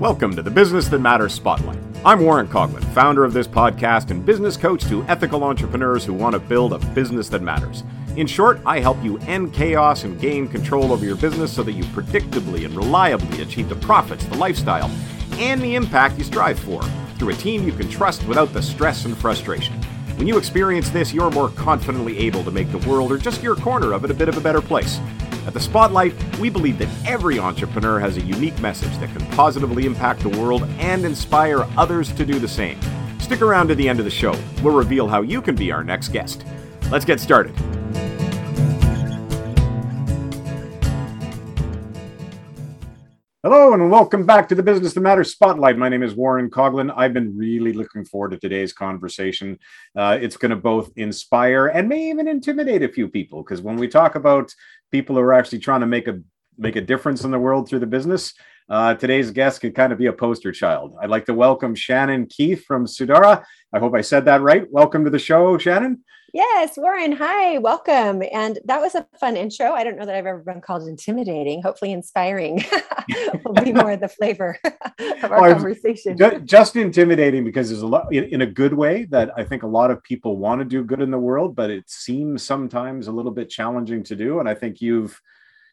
Welcome to the Business That Matters Spotlight. I'm Warren Coughlin, founder of this podcast and business coach to ethical entrepreneurs who want to build a business that matters. In short, I help you end chaos and gain control over your business so that you predictably and reliably achieve the profits, the lifestyle, and the impact you strive for through a team you can trust without the stress and frustration. When you experience this, you're more confidently able to make the world or just your corner of it a bit of a better place. At the Spotlight, we believe that every entrepreneur has a unique message that can positively impact the world and inspire others to do the same. Stick around to the end of the show. We'll reveal how you can be our next guest. Let's get started. Hello and welcome back to the Business That Matters Spotlight. My name is Warren Coughlin. I've been really looking forward to today's conversation. Uh, it's going to both inspire and may even intimidate a few people because when we talk about people who are actually trying to make a make a difference in the world through the business, uh, today's guest could kind of be a poster child. I'd like to welcome Shannon Keith from Sudara. I hope I said that right. Welcome to the show, Shannon. Yes, Warren. Hi, welcome. And that was a fun intro. I don't know that I've ever been called intimidating. Hopefully, inspiring will be more of the flavor of our conversation. Just intimidating because there's a lot in a good way that I think a lot of people want to do good in the world, but it seems sometimes a little bit challenging to do. And I think you've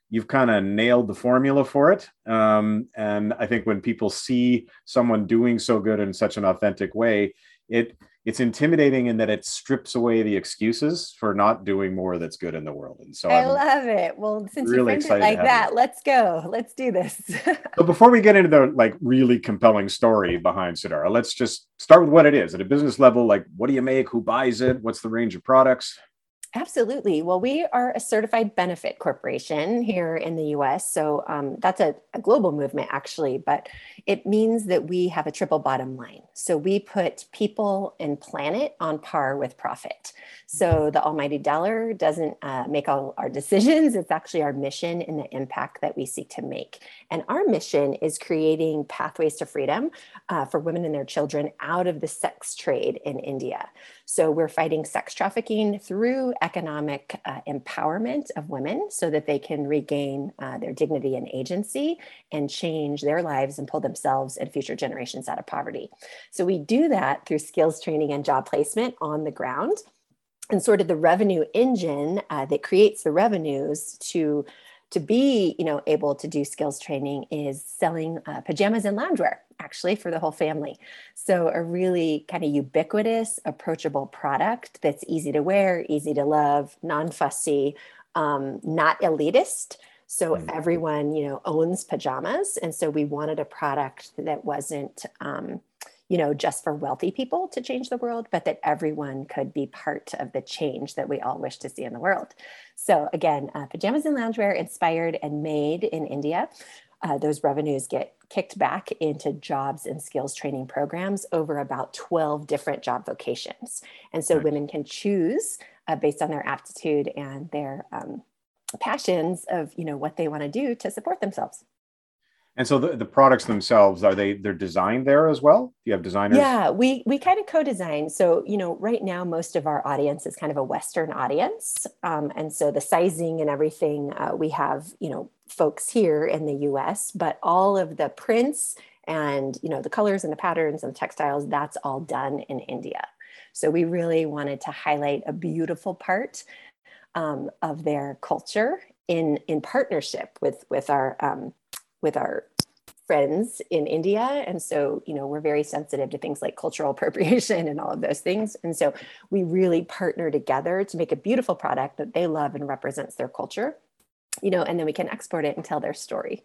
you've kind of nailed the formula for it. Um, and I think when people see someone doing so good in such an authentic way, it it's intimidating in that it strips away the excuses for not doing more that's good in the world. And so I I'm love it. Well, since really you framed it like that, you. let's go. Let's do this. so before we get into the like really compelling story behind Sudara, let's just start with what it is at a business level. Like, what do you make? Who buys it? What's the range of products? Absolutely. Well, we are a certified benefit corporation here in the US. So um, that's a, a, global movement, actually, but it means that we have a triple bottom line. So we put people and planet on par with profit. So the almighty dollar doesn't uh, make all our decisions, it's actually our mission and the impact that we seek to make. And our mission is creating pathways to freedom uh, for women and their children out of the sex trade in India. So we're fighting sex trafficking through economic uh, empowerment of women so that they can regain uh, their dignity and agency and change their lives and pull themselves and future generations out of poverty. So we do that through skills training and job placement on the ground. And sort of the revenue engine uh, that creates the revenues to to be you know able to do skills training is selling uh, pajamas and loungewear actually for the whole family. So a really kind of ubiquitous approachable product that's easy to wear easy to love non-fussy um, not elitist. So mm-hmm. everyone you know owns pajamas. And so we wanted a product that wasn't um, you know, just for wealthy people to change the world, but that everyone could be part of the change that we all wish to see in the world. So again, uh, pajamas and loungewear inspired and made in India. Uh, those revenues get kicked back into jobs and skills training programs over about 12 different job vocations. And so women can choose uh, based on their aptitude and their um, passions of, you know, what they want to do to support themselves. And so the, the products themselves are they they're designed there as well? Do you have designers? Yeah, we we kind of co-design. So you know, right now most of our audience is kind of a Western audience, um, and so the sizing and everything uh, we have you know folks here in the U.S., but all of the prints and you know the colors and the patterns and the textiles that's all done in India. So we really wanted to highlight a beautiful part um, of their culture in in partnership with with our um, with our friends in India. And so, you know, we're very sensitive to things like cultural appropriation and all of those things. And so we really partner together to make a beautiful product that they love and represents their culture, you know, and then we can export it and tell their story.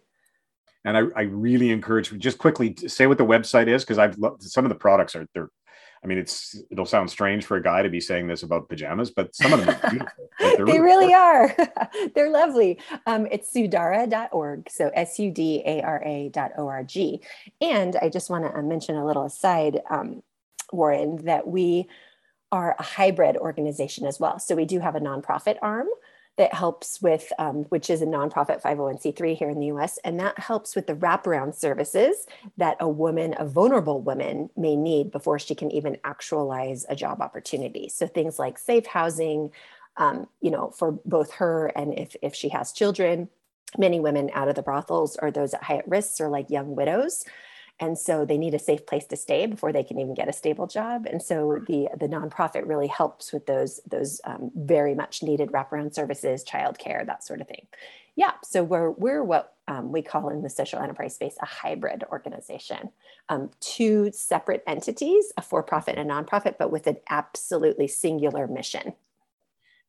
And I, I really encourage just quickly say what the website is because I've loved some of the products are they're I mean, it's it'll sound strange for a guy to be saying this about pajamas, but some of them are beautiful. Like they really, really are. they're lovely. Um, it's sudara.org, so S U D A R A.org. And I just want to uh, mention a little aside, um, Warren, that we are a hybrid organization as well. So we do have a nonprofit arm that helps with, um, which is a nonprofit 501c3 here in the US, and that helps with the wraparound services that a woman, a vulnerable woman, may need before she can even actualize a job opportunity. So things like safe housing, um, you know, for both her and if, if she has children, many women out of the brothels are those at high risk or like young widows and so they need a safe place to stay before they can even get a stable job. And so the the nonprofit really helps with those those um, very much needed wraparound services childcare that sort of thing. Yeah so we're we're what um, we call in the social enterprise space a hybrid organization. Um, two separate entities a for-profit and a nonprofit but with an absolutely singular mission.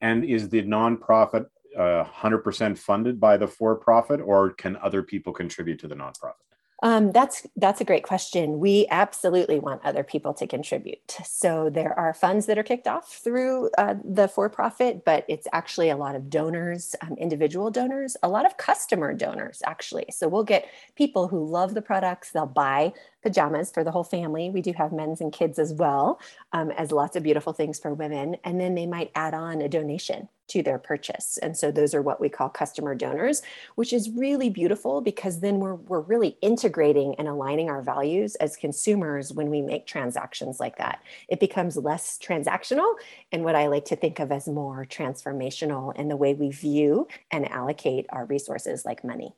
And is the nonprofit uh, 100% funded by the for-profit or can other people contribute to the nonprofit um, that's that's a great question. We absolutely want other people to contribute. So there are funds that are kicked off through uh, the for-profit, but it's actually a lot of donors, um, individual donors, a lot of customer donors actually. So we'll get people who love the products. They'll buy pajamas for the whole family. We do have men's and kids as well, um, as lots of beautiful things for women. And then they might add on a donation to their purchase. And so those are what we call customer donors, which is really beautiful because then we're, we're really integrating and aligning our values as consumers when we make transactions like that. It becomes less transactional and what I like to think of as more transformational in the way we view and allocate our resources like money.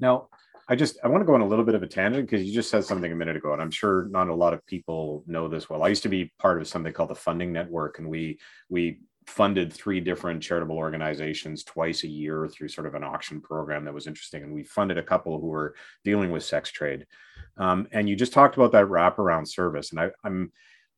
Now, I just I want to go on a little bit of a tangent because you just said something a minute ago, and I'm sure not a lot of people know this well. I used to be part of something called the Funding Network, and we we funded three different charitable organizations twice a year through sort of an auction program that was interesting. And we funded a couple who were dealing with sex trade. Um, and you just talked about that wraparound service. And I, I'm,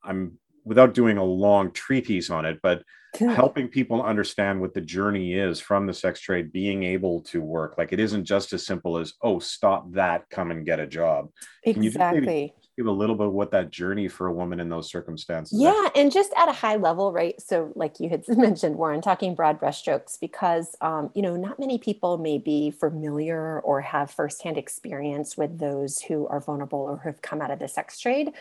I'm without doing a long treatise on it, but helping people understand what the journey is from the sex trade, being able to work. Like it isn't just as simple as, oh, stop that, come and get a job. Exactly. give a little bit of what that journey for a woman in those circumstances yeah and just at a high level right? So like you had mentioned warren talking broad brushstrokes because um, you know not many people may be familiar or have firsthand experience with those who are vulnerable or who have come out of the sex trade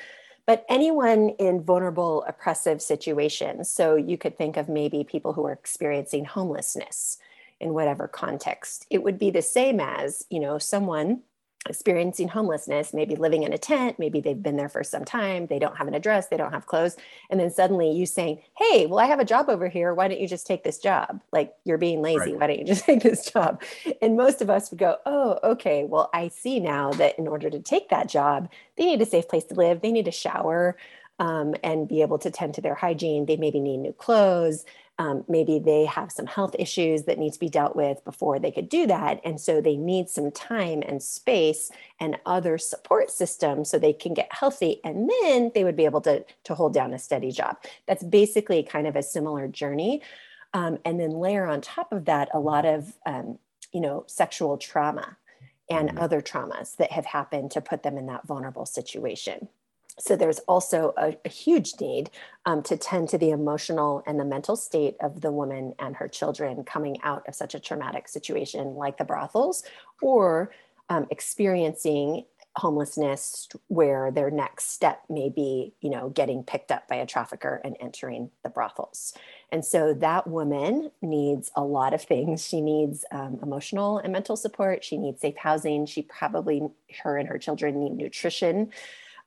but anyone in vulnerable oppressive situations so you could think of maybe people who are experiencing homelessness in whatever context it would be the same as you know someone experiencing homelessness, maybe living in a tent, maybe they've been there for some time, they don't have an address, they don't have clothes. And then suddenly you saying, Hey, well, I have a job over here. Why don't you just take this job? Like you're being lazy. Right. Why don't you just take this job? And most of us would go, Oh, okay. Well, I see now that in order to take that job, they need a safe place to live, they need a shower. Um, and be able to tend to their hygiene. They maybe need new clothes. Um, maybe they have some health issues that need to be dealt with before they could do that. And so they need some time and space and other support systems so they can get healthy. And then they would be able to, to hold down a steady job. That's basically kind of a similar journey. Um, and then layer on top of that a lot of, um, you know, sexual trauma and mm-hmm. other traumas that have happened to put them in that vulnerable situation. So there's also a, a huge need um, to tend to the emotional and the mental state of the woman and her children coming out of such a traumatic situation like the brothels or um, experiencing homelessness where their next step may be you know getting picked up by a trafficker and entering the brothels. And so that woman needs a lot of things. She needs um, emotional and mental support. She needs safe housing. She probably her and her children need nutrition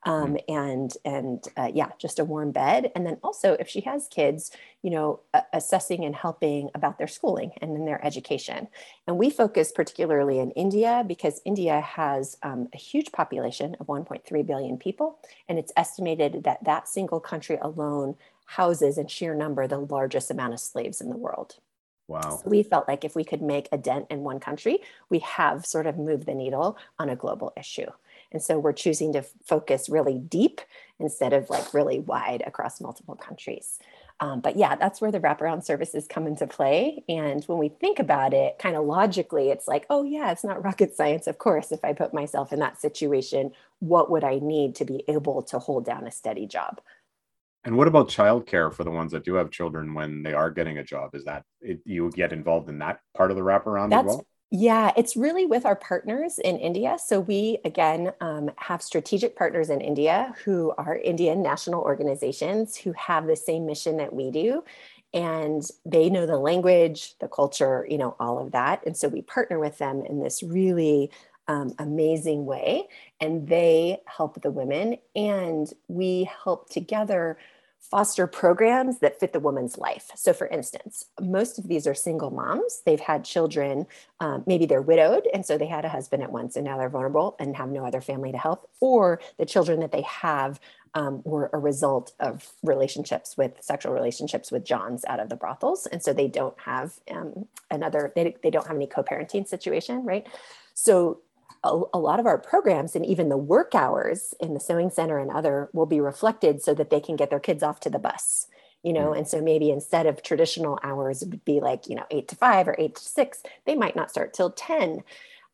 um, mm-hmm. and and uh, yeah, just a warm bed. And then also, if she has kids, you know, uh, assessing and helping about their schooling and then their education. And we focus particularly in India because India has um, a huge population of 1.3 billion people, and it's estimated that that single country alone houses in sheer number the largest amount of slaves in the world. Wow. So we felt like if we could make a dent in one country, we have sort of moved the needle on a global issue. And so we're choosing to focus really deep instead of like really wide across multiple countries. Um, but yeah, that's where the wraparound services come into play. And when we think about it kind of logically, it's like, oh, yeah, it's not rocket science. Of course, if I put myself in that situation, what would I need to be able to hold down a steady job? And what about childcare for the ones that do have children when they are getting a job? Is that it, you get involved in that part of the wraparound That's, as well? Yeah, it's really with our partners in India. So we, again, um, have strategic partners in India who are Indian national organizations who have the same mission that we do. And they know the language, the culture, you know, all of that. And so we partner with them in this really um, amazing way. And they help the women, and we help together foster programs that fit the woman's life. So, for instance, most of these are single moms. They've had children, um, maybe they're widowed, and so they had a husband at once and now they're vulnerable and have no other family to help, or the children that they have um, were a result of relationships with sexual relationships with Johns out of the brothels. And so they don't have um, another, they, they don't have any co parenting situation, right? So a, a, lot of our programs and even the work hours in the sewing center and other will be reflected so that they can get their kids off to the bus you know? Mm. and so maybe instead of traditional hours it would be like you know 8 to 5 or 8 to 6 they might not start till 10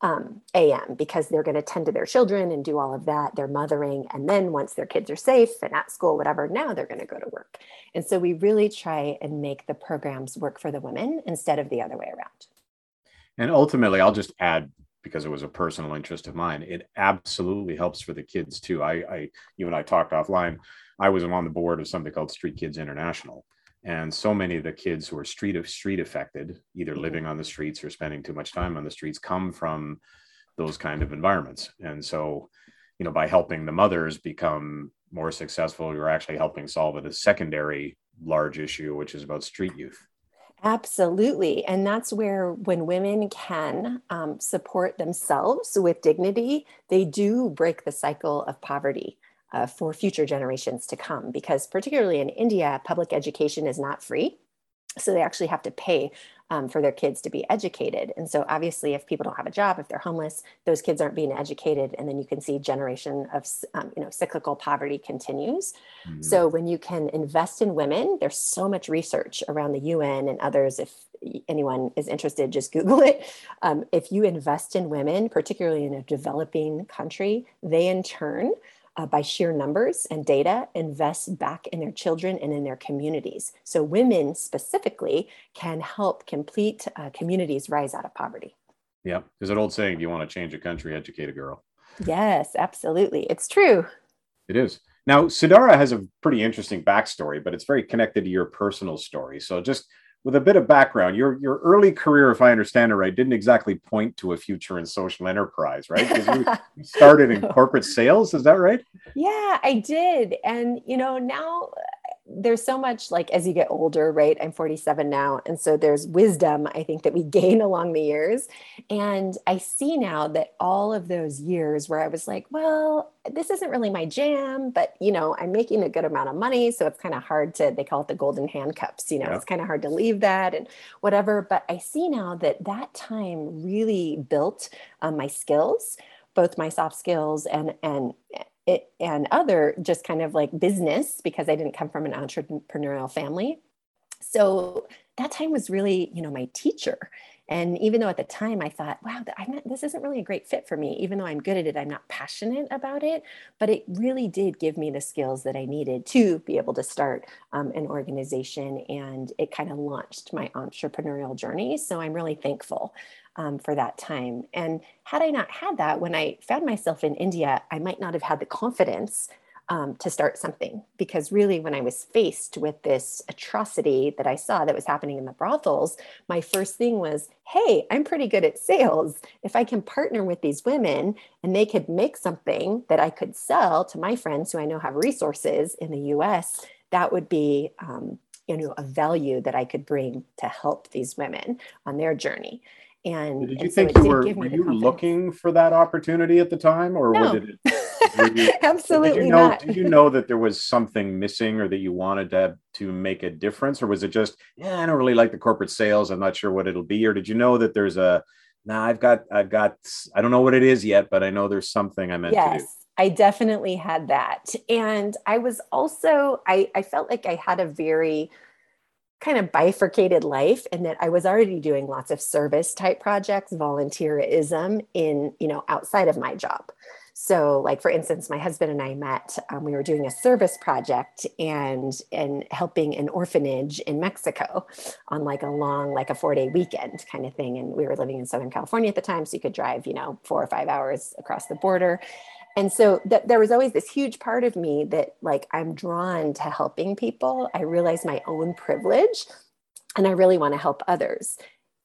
um, am because they're going to tend to their children and do all of that they're mothering. And then once their kids are safe and at school whatever now they're going to go to work. And so we really try and make the programs work for the women instead of the other way around. And ultimately i'll just add because it was a personal interest of mine. It absolutely helps for the kids too. I, I you and I talked offline. I was on the board of something called Street Kids International, and so many of the kids who are street of street affected, either mm-hmm. living on the streets or spending too much time on the streets, come from those kind of environments. And so, you know, by helping the mothers become more successful, you're actually helping solve a secondary large issue, which is about street youth. Absolutely. And that's where, when women can um, support themselves with dignity, they do break the cycle of poverty uh, for future generations to come. Because, particularly in India, public education is not free. So they actually have to pay um, for their kids to be educated. And so obviously, if people don't have a job, if they're homeless, those kids aren't being educated, and then you can see generation of um, you know cyclical poverty continues. Mm-hmm. So when you can invest in women, there's so much research around the UN and others. If anyone is interested, just Google it. Um, if you invest in women, particularly in a developing country, they in turn uh, by sheer numbers and data invest back in their children and in their communities. So women specifically can help complete uh, communities rise out of poverty. Yeah, there's an old saying: "If you want to change a country, educate a girl." Yes, absolutely, it's true. It is. Now, Sudara has a pretty interesting backstory, but it's very connected to your personal story. So, just with a bit of background, your your early career, if I understand it right, didn't exactly point to a future in social enterprise, right? Because you started in corporate sales, is that right? Yeah, I did, and you know now there's so much like as you get older, right? I'm 47 now. And so there's wisdom, I think, that we gain along the years. And I see now that all of those years where I was like, well, this isn't really my jam, but you know, I'm making a good amount of money. So it's kind of hard to, they call it the golden handcuffs, you know, yeah. it's kind of hard to leave that and whatever. But I see now that that time really built um, my skills both my soft skills and and it, and other just kind of like business because I didn't come from an entrepreneurial family. So that time was really, you know, my teacher. And even though at the time I thought, wow, not, this isn't really a great fit for me, even though I'm good at it, I'm not passionate about it. But it really did give me the skills that I needed to be able to start um, an organization. And it kind of launched my entrepreneurial journey. So I'm really thankful um, for that time. And had I not had that, when I found myself in India, I might not have had the confidence um, to start something. Because really, when I was faced with this atrocity that I saw that was happening in the brothels, my first thing was, hey, I'm pretty good at sales. If I can partner with these women and they could make something that I could sell to my friends who I know have resources in the US, that would be. Um, you know a value that i could bring to help these women on their journey and did you and think so you were, were you looking for that opportunity at the time or no. did it you, absolutely did you know, not did you know that there was something missing or that you wanted to to make a difference or was it just yeah i don't really like the corporate sales i'm not sure what it'll be or did you know that there's a now nah, i've got i've got i don't know what it is yet but i know there's something i meant yes. to do I definitely had that. And I was also, I, I felt like I had a very kind of bifurcated life and that I was already doing lots of service type projects, volunteerism in, you know, outside of my job. So, like for instance, my husband and I met. Um, we were doing a service project and and helping an orphanage in Mexico on like a long, like a four day weekend kind of thing. And we were living in Southern California at the time, so you could drive, you know, four or five hours across the border and so th- there was always this huge part of me that like i'm drawn to helping people. I realize my own privilege and i really want to help others.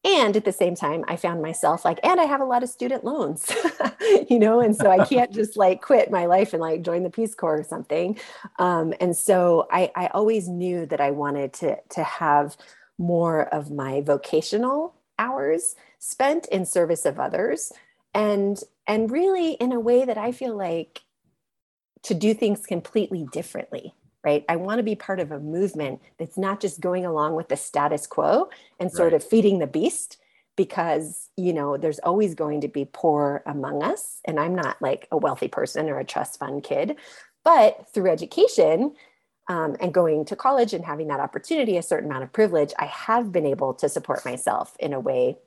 And at the same time i found myself like and i have a lot of student loans you know? And so i can't just like quit my life and like join the peace corps or something. Um, and so I, I always knew that i wanted to to have more of my vocational hours spent in service of others. And and really in a way that i feel like to do things completely differently right? I want to be part of a movement that's not just going along with the status quo and sort right. of feeding the beast because you know there's always going to be poor among us and i'm not like a wealthy person or a trust fund kid but through education um, and going to college and having that opportunity a certain amount of privilege i have been able to support myself in a way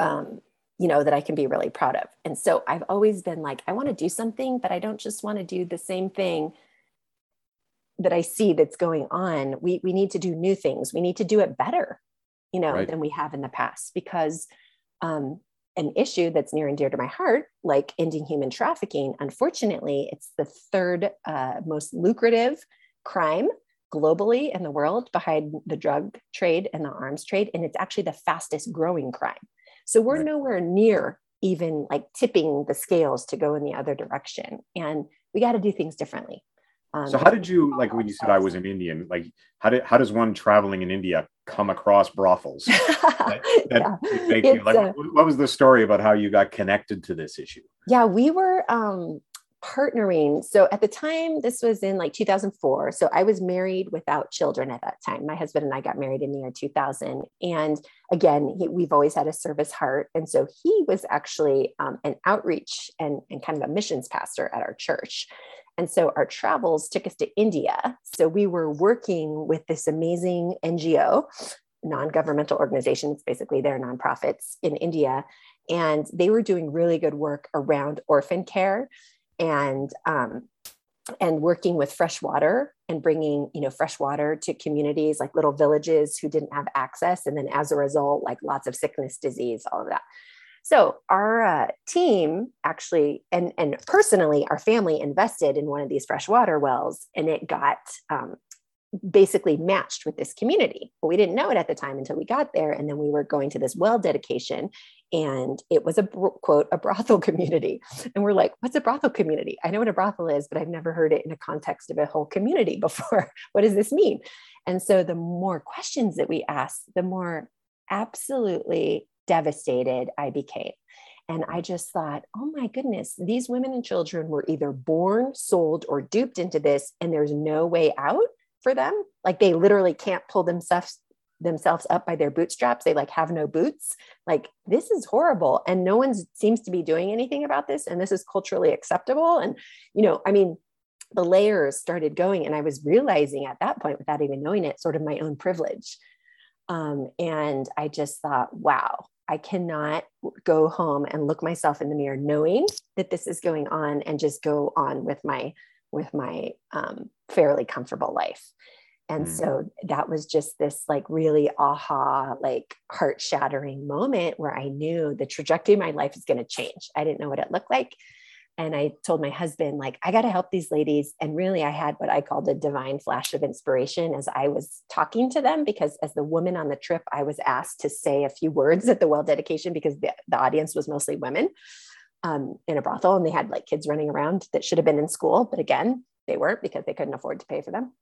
um, you know that i can be really proud of and so i've always been like i want to do something but i don't just want to do the same thing that I see that's going on, we we need to do new things. We need to do it better, you know, right. than we have in the past because um, an issue that's near and dear to my heart, like ending human trafficking, unfortunately, it's the third uh, most lucrative crime globally in the world behind the drug trade and the arms trade. And it's actually the fastest growing crime. So we're right. nowhere near even like tipping the scales to go in the other direction. And we got to do things differently. Um, so how did you like when you said I was an Indian? Like how did how does one traveling in India come across brothels? that, that yeah. you, like, uh, what was the story about how you got connected to this issue? Yeah, we were um, partnering. So at the time, this was in like 2004. So I was married without children at that time. My husband and I got married in the year 2000. And again, he, we've always had a service heart. And so he was actually um, an outreach and, and kind of a missions pastor at our church. And so our travels took us to India. So we were working with this amazing NGO, non governmental organization. It's basically their nonprofits in India. And they were doing really good work around orphan care and um, and working with fresh water and bringing you know fresh water to communities like little villages who didn't have access and then as a result like lots of sickness disease all of that so our uh, team actually, and and personally, our family invested in one of these freshwater wells, and it got um, basically matched with this community. But we didn't know it at the time until we got there, and then we were going to this well dedication, and it was a quote a brothel community, and we're like, "What's a brothel community? I know what a brothel is, but I've never heard it in a context of a whole community before. what does this mean?" And so the more questions that we asked, the more absolutely devastated I became. And I just thought, oh my goodness, these women and children were either born, sold, or duped into this, and there's no way out for them. Like they literally can't pull themselves themselves up by their bootstraps. They like have no boots. Like this is horrible. And no one seems to be doing anything about this. And this is culturally acceptable. And, you know, I mean, the layers started going. And I was realizing at that point, without even knowing it, sort of my own privilege. Um, and I just thought, wow, I cannot go home and look myself in the mirror knowing that this is going on and just go on with my with my um, fairly comfortable life. And mm. so that was just this like really aha, like heart shattering moment where I knew the trajectory of my life is going to change. I didn't know what it looked like and I told my husband, like, I got to help these ladies. And really, I had what I called a divine flash of inspiration as I was talking to them, because as the woman on the trip, I was asked to say a few words at the well dedication because the, the audience was mostly women um, in a brothel and they had like kids running around that should have been in school. But again, they weren't because they couldn't afford to pay for them.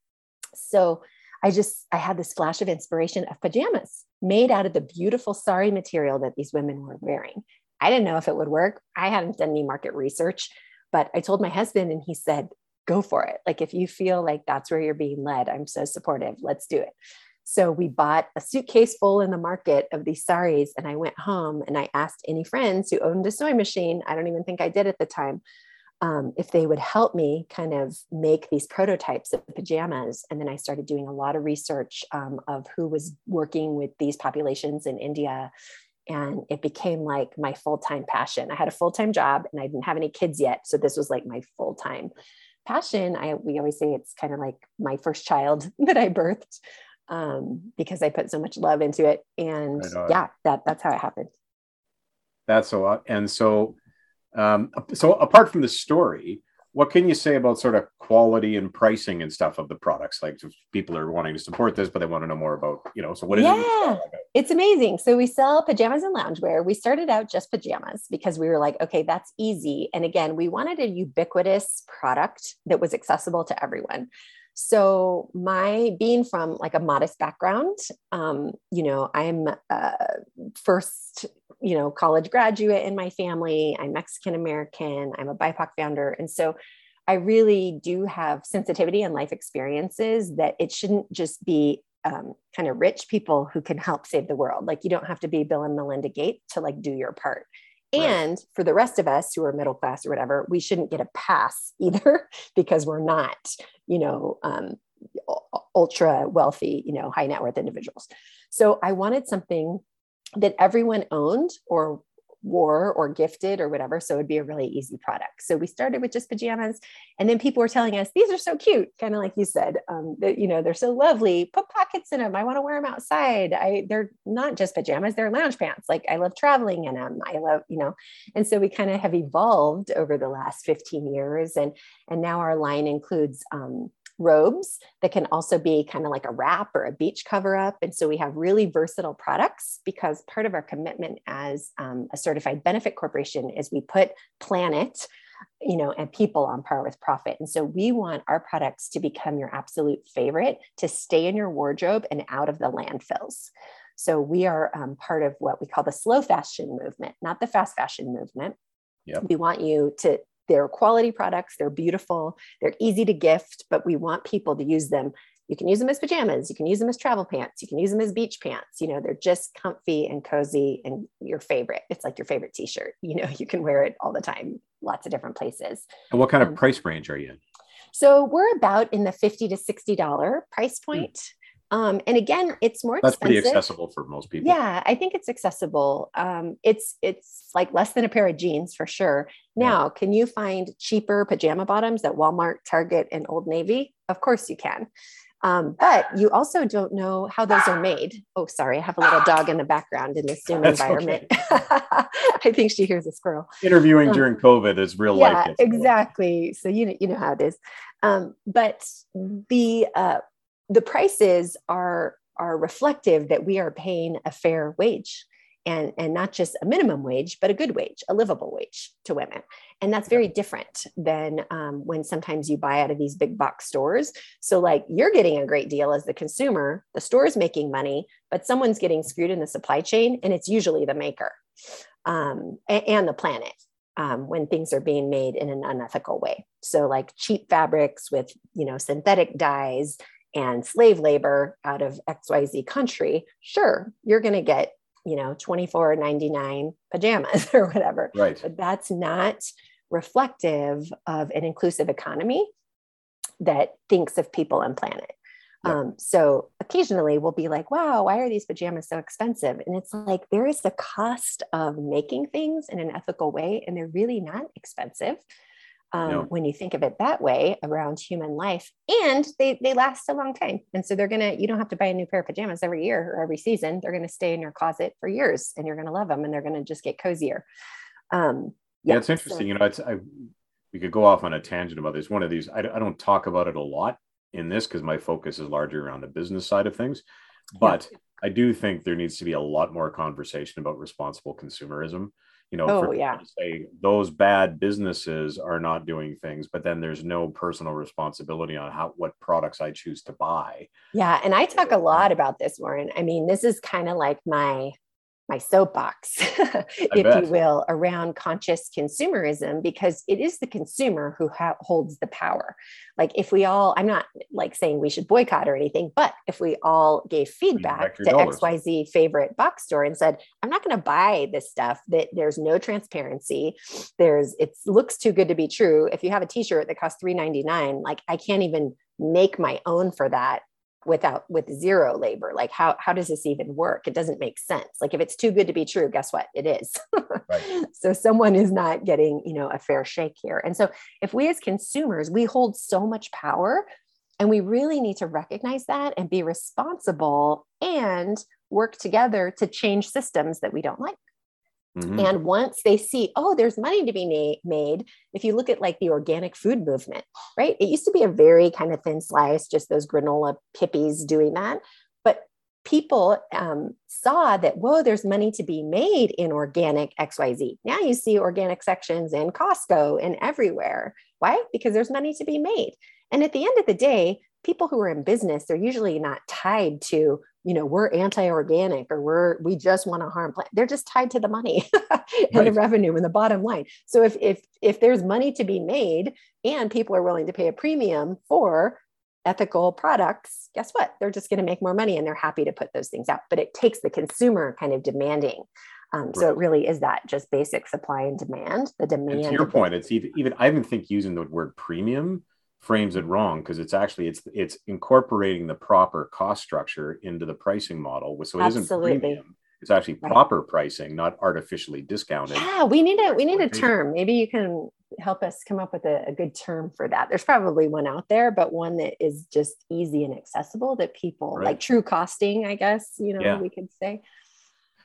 So I just, I had this flash of inspiration of pajamas made out of the beautiful sari material that these women were wearing. I didn't know if it would work. I hadn't done any market research, but I told my husband and he said, go for it. Like if you feel like that's where you're being led, I'm so supportive. Let's do it. So we bought a suitcase full in the market of these saris and I went home and I asked any friends who owned a sewing machine, I don't even think I did at the time, um, if they would help me kind of make these prototypes of pajamas. And then I started doing a lot of research um, of who was working with these populations in India. And it became like my full-time passion. I had a full-time job and i didn't have any kids yet. So this was like my full-time passion. I we always say it's kind of like my first child that i birthed um, because i put so much love into it. And yeah that that's how it happened. That's a lot. And so um, so apart from the story what can you say about sort of quality and pricing and stuff of the products? Like people are wanting to support this, but they want to know more about, you know, so what is yeah, it? It's amazing. So we sell pajamas and loungewear. We started out just pajamas because we were like, okay, that's easy. And again, we wanted a ubiquitous product that was accessible to everyone. So my being from like a modest background, um, you know, I'm uh, first, you know, college graduate in my family. I'm Mexican American. I'm a BIPOC founder, and so I really do have sensitivity and life experiences that it shouldn't just be um, kind of rich people who can help save the world. Like you don't have to be Bill and Melinda Gates to like do your part. And for the rest of us who are middle class or whatever, we shouldn't get a pass either because we're not, you know, um, ultra wealthy, you know, high net worth individuals. So I wanted something that everyone owned or wore or gifted or whatever. So it'd be a really easy product. So we started with just pajamas. And then people were telling us, these are so cute, kind of like you said, um, that, you know, they're so lovely. Put pockets in them. I want to wear them outside. I, they're not just pajamas, they're lounge pants. Like I love traveling in them. I love, you know, and so we kind of have evolved over the last 15 years. And, and now our line includes, um, robes that can also be kind of like a wrap or a beach cover up. And so we have really versatile products because part of our commitment as um, a certified benefit corporation is we put planet you know and people on par with profit and so we want our products to become your absolute favorite to stay in your wardrobe and out of the landfills so we are um, part of what we call the slow fashion movement not the fast fashion movement Yep. We want you to they're quality products, they're beautiful, they're easy to gift, but we want people to use them. You can use them as pajamas, you can use them as travel pants, you can use them as beach pants. You know, they're just comfy and cozy and your favorite. It's like your favorite t shirt. You know, you can wear it all the time, lots of different places. And what kind of um, price range are you in? So we're about in the 50 to $60 price hmm. point. Mm. Um, and again, it's more That's expensive. pretty accessible for most people. Yeah, I think it's accessible. Um, it's it's like less than a pair of jeans for sure. Now, yeah. can you find cheaper pajama bottoms at Walmart, Target, and Old Navy? Of course you can. Um, but you also don't know how those are made. Oh, sorry, I have a little dog in the background in this Zoom That's environment. Okay. I think she hears a squirrel. Interviewing um, during COVID is real yeah, life. Yeah, exactly. So you know, you know how it is. Um, but the uh, the prices are are reflective that we are paying a fair wage and and not just a minimum wage but a good wage a livable wage to women. And that's very different than um, when sometimes you buy out of these big box stores. So like you're getting a great deal as the consumer. The store is making money but someone's getting screwed in the supply chain and it's usually the maker um, and, and the planet um, when things are being made in an unethical way. So like cheap fabrics with you know synthetic dyes and slave labor out of xyz country sure you're going to get you know 24.99 pajamas or whatever. Right. But that's not reflective of an inclusive economy that thinks of people and planet. Um, so occasionally we'll be like wow why are these pajamas so expensive? And it's like there is the cost of making things in an ethical way and they're really not expensive um, no. when you think of it that way around human life and they, they last a long time. And so they're gonna you don't have to buy a new pair of pajamas every year or every season. They're gonna stay in your closet for years and you're gonna love them and they're gonna just get cozier. Um, yeah, yeah it's interesting so, you know it's I, we could go off on a tangent about this. One of these I, I don't talk about it a lot in this because my focus is largely around the business side of things. But yeah. i do think there needs to be a lot more conversation about responsible consumerism you know, oh, yeah. say those bad businesses are not doing things, but then there's no personal responsibility on how what products I choose to buy. Yeah, and I talk a lot about this, Warren. I mean, this is kind of like my my soapbox, if bet. you will, around conscious consumerism, because it is the consumer who ha- holds the power. Like, if we all, I'm not like saying we should boycott or anything, but if we all gave feedback to dollars. XYZ favorite box store and said, I'm not going to buy this stuff that there's no transparency, there's, it looks too good to be true. If you have a t shirt that costs $3.99, like, I can't even make my own for that without with zero labor like how how does this even work? It doesn't make sense. Like if it's too good to be true guess what? It is. Right. so someone is not getting you know a fair shake here. And so if we as consumers we hold so much power and we really need to recognize that and be responsible and work together to change systems that we don't like Mm-hmm. And once they see, oh, there's money to be made, if you look at like the organic food movement, right? It used to be a very kind of thin slice, just those granola hippies doing that. But people um, saw that, whoa, there's money to be made in organic XYZ. Now you see organic sections in Costco and everywhere. Why? Because there's money to be made. And at the end of the day, people who are in business, they're usually not tied to, you know, we're anti-organic or we're we just want to harm plant. They're just tied to the money and right. the revenue and the bottom line. So if if if there's money to be made and people are willing to pay a premium for ethical products, guess what? They're just going to make more money and they're happy to put those things out. But it takes the consumer kind of demanding. Um, right. So it really is that just basic supply and demand. The demand. And to your point, it's even, even I even think using the word premium frames it wrong because it's actually it's it's incorporating the proper cost structure into the pricing model so it isn't premium. It's actually proper pricing not artificially discounted. Yeah we need a we need a term. Maybe you can help us come up with a, a, good term for that. There's probably one out there but one that is just easy and accessible that people right. like true costing i guess you know yeah. we could say.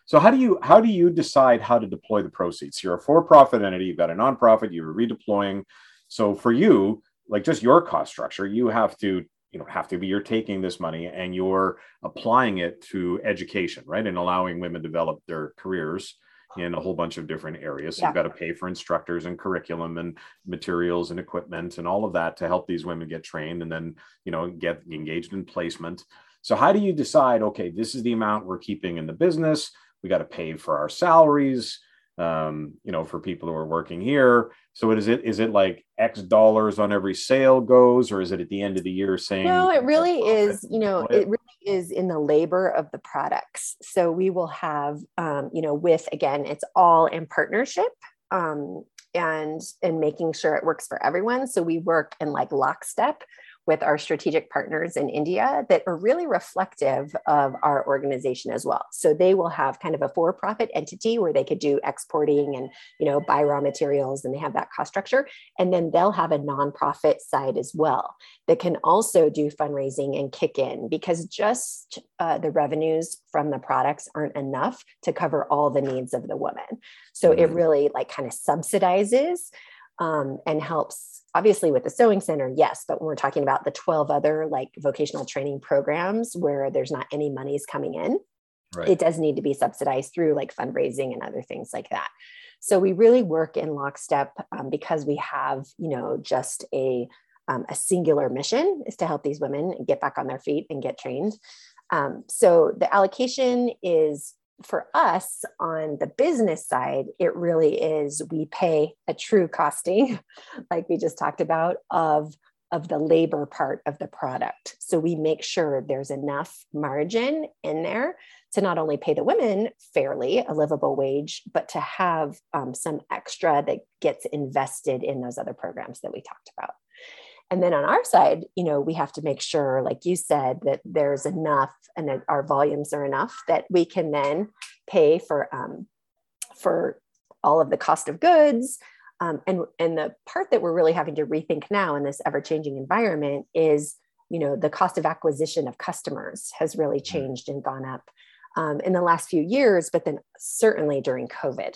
So how do you how do you decide how to deploy the proceeds? You're a for-profit entity you've got a nonprofit you're redeploying. So for you like just your cost structure. You have to you know have to be you're taking this money and you're applying it to education right? And allowing women develop their careers in a whole bunch of different areas. So yeah. you've got to pay for instructors and curriculum and materials and equipment and all of that to help these women get trained and then you know get engaged in placement. So how do you decide okay this is the amount we're keeping in the business. We got to pay for our salaries um, you know, for people who are working here. So is it is it like X dollars on every sale goes, or is it at the end of the year saying? No, it really is. You know, it really is in the labor of the products. So we will have, um, you know, with again, it's all in partnership. Um, and and making sure it works for everyone so we work in like lockstep with our strategic partners in India that are really reflective of our organization as well. So they will have kind of a for-profit entity where they could do exporting and you know buy raw materials and they have that cost structure. And then they'll have a nonprofit side as well that can also do fundraising and kick in because just uh, the revenues from the products aren't enough to cover all the needs of the woman. So mm-hmm. it really like kind of subsidizes um, and helps obviously with the sewing center yes but when we're talking about the 12 other like vocational training programs where there's not any monies coming in right. it does need to be subsidized through like fundraising and other things like that so we really work in lockstep um, because we have you know just a um, a singular mission is to help these women get back on their feet and get trained um, so the allocation is for us on the business side, it really is we pay a true costing, like we just talked about, of, of the labor part of the product. So we make sure there's enough margin in there to not only pay the women fairly, a livable wage, but to have um, some extra that gets invested in those other programs that we talked about and then on our side you know we have to make sure like you said that there's enough and that our volumes are enough that we can then pay for um, for all of the cost of goods um, and and the part that we're really having to rethink now in this ever changing environment is you know the cost of acquisition of customers has really mm-hmm. changed and gone up um, in the last few years but then certainly during covid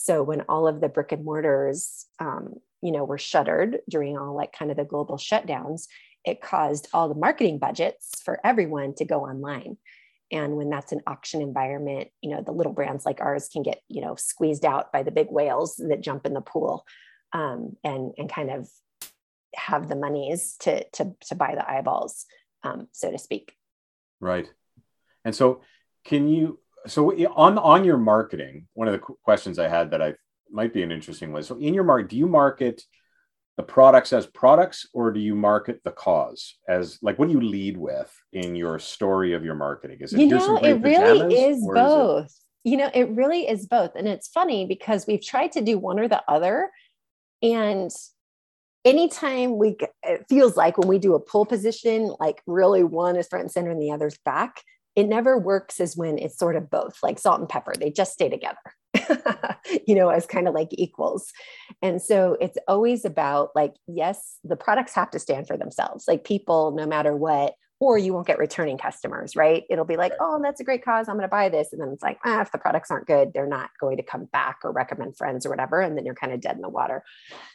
so when all of the brick and mortars um, you know were shuttered during all like kind of the global shutdowns it caused all the marketing budgets for everyone to go online. And when that's an auction environment you know the little brands like ours can get you know squeezed out by the big whales that jump in the pool um, and and kind of have the monies to to to buy the eyeballs um, so to speak. Right. And so can you so on on your marketing one of the questions i had that i might be an interesting one. So in your market, do you market the products as products or do you market the cause as like what do you lead with in your story of your marketing? Is it you know it really is both. Is it... You know, it really is both. And it's funny because we've tried to do one or the other. And anytime we it feels like when we do a pull position, like really one is front and center and the other's back, it never works as when it's sort of both, like salt and pepper. They just stay together. you know, as kind of like equals. And so it's always about like, yes, the products have to stand for themselves. Like people, no matter what, or you won't get returning customers, right? It'll be like, oh, that's a great cause. I'm going to buy this. And then it's like, ah, if the products aren't good, they're not going to come back or recommend friends or whatever. And then you're kind of dead in the water.